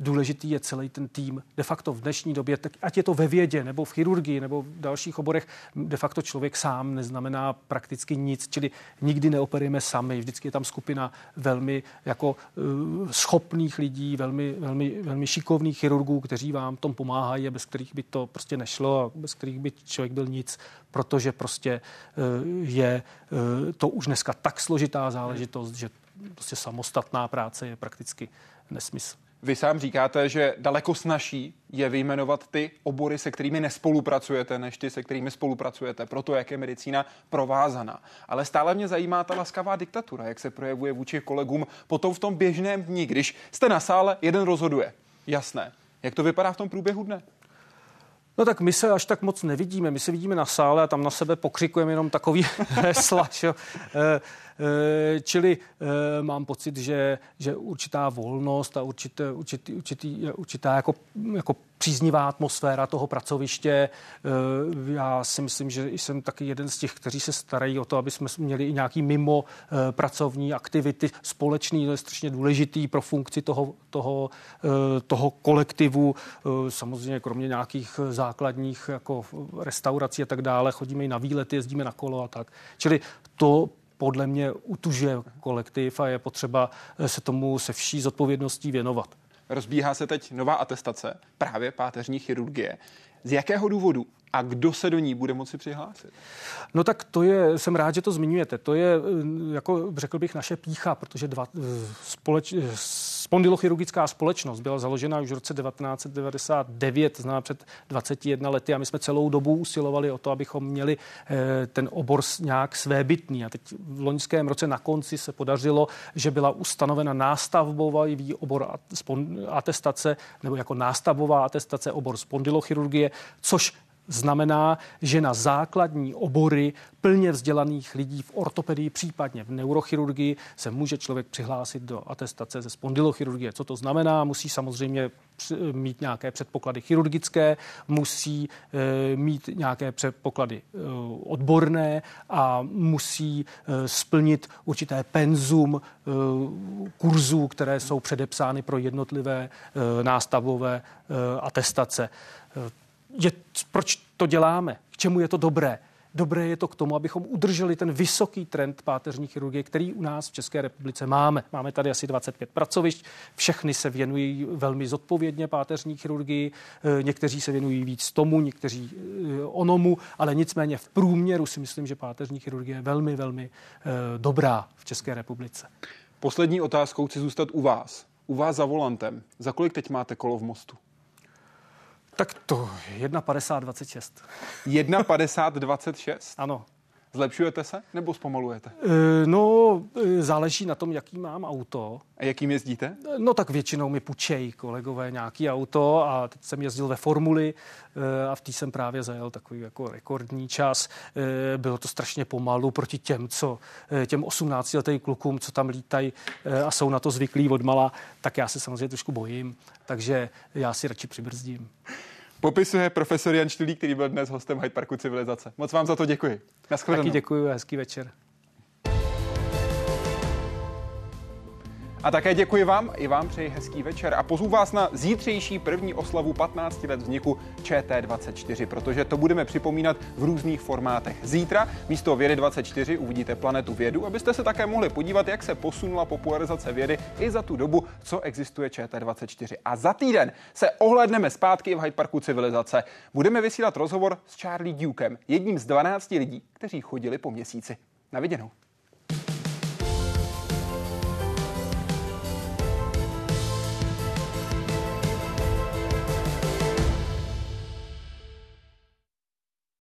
důležitý je celý ten tým. De facto v dnešní době, tak ať je to ve vědě, nebo v chirurgii, nebo v dalších oborech, de facto člověk sám neznamená prakticky nic, čili nikdy neoperujeme sami. Vždycky je tam skupina velmi jako e, schopných lidí, velmi, velmi, velmi šikovných chirurgů, kteří vám tom pomáhají a bez kterých by to prostě nešlo a bez kterých by člověk byl nic, protože prostě eh, je eh, to už dneska tak složitá záležitost, že prostě samostatná práce je prakticky nesmysl. Vy sám říkáte, že daleko snaží je vyjmenovat ty obory, se kterými nespolupracujete, než ty, se kterými spolupracujete, proto jak je medicína provázaná. Ale stále mě zajímá ta laskavá diktatura, jak se projevuje vůči kolegům potom v tom běžném dní, když jste na sále, jeden rozhoduje. Jasné. Jak to vypadá v tom průběhu dne? No tak my se až tak moc nevidíme. My se vidíme na sále a tam na sebe pokřikujeme jenom takový hesla. Že? Eh, čili eh, mám pocit, že, že určitá volnost a určité, určitý, určitý, určitá jako, jako příznivá atmosféra toho pracoviště. Eh, já si myslím, že jsem taky jeden z těch, kteří se starají o to, aby jsme měli i nějaký mimo pracovní aktivity společný, to je strašně důležitý pro funkci toho, toho, toho kolektivu. Samozřejmě kromě nějakých základních jako restaurací a tak dále, chodíme i na výlety, jezdíme na kolo a tak. Čili to podle mě utužuje kolektiv a je potřeba se tomu se vší zodpovědností věnovat. Rozbíhá se teď nová atestace právě páteřní chirurgie. Z jakého důvodu a kdo se do ní bude moci přihlásit? No tak to je, jsem rád, že to zmiňujete. To je, jako řekl bych, naše pícha, protože dva, společ, spondylochirurgická společnost byla založena už v roce 1999, znamená před 21 lety a my jsme celou dobu usilovali o to, abychom měli eh, ten obor nějak svébytný. A teď v loňském roce na konci se podařilo, že byla ustanovena nástavbový obor atestace nebo jako nástavbová atestace obor spondylochirurgie, což znamená, že na základní obory plně vzdělaných lidí v ortopedii, případně v neurochirurgii, se může člověk přihlásit do atestace ze spondylochirurgie. Co to znamená? Musí samozřejmě mít nějaké předpoklady chirurgické, musí e, mít nějaké předpoklady e, odborné a musí e, splnit určité penzum kurzů, které jsou předepsány pro jednotlivé nástavové atestace. Je, proč to děláme, k čemu je to dobré. Dobré je to k tomu, abychom udrželi ten vysoký trend páteřní chirurgie, který u nás v České republice máme. Máme tady asi 25 pracovišť, všechny se věnují velmi zodpovědně páteřní chirurgii, eh, někteří se věnují víc tomu, někteří eh, onomu, ale nicméně v průměru si myslím, že páteřní chirurgie je velmi, velmi eh, dobrá v České republice. Poslední otázkou chci zůstat u vás. U vás za volantem. Za kolik teď máte kolo v mostu? Tak to 1,50-26. 1,50-26? Ano. Zlepšujete se nebo zpomalujete? E, no, e, záleží na tom, jaký mám auto. A jakým jezdíte? E, no tak většinou mi pučejí kolegové nějaký auto a teď jsem jezdil ve Formuli a v té jsem právě zajel takový jako rekordní čas. Bylo to strašně pomalu proti těm, co těm 18 letým klukům, co tam lítají a jsou na to zvyklí odmala, tak já se samozřejmě trošku bojím, takže já si radši přibrzdím. Popisuje profesor Jan Štulík, který byl dnes hostem Hyde Parku Civilizace. Moc vám za to děkuji. Naschledanou. Taky děkuji a hezký večer. A také děkuji vám, i vám přeji hezký večer a pozvu vás na zítřejší první oslavu 15 let vzniku ČT24, protože to budeme připomínat v různých formátech. Zítra místo Vědy 24 uvidíte Planetu vědu, abyste se také mohli podívat, jak se posunula popularizace vědy i za tu dobu, co existuje ČT24. A za týden se ohledneme zpátky v Hyde Parku civilizace. Budeme vysílat rozhovor s Charlie Dukem, jedním z 12 lidí, kteří chodili po měsíci. Na viděnou.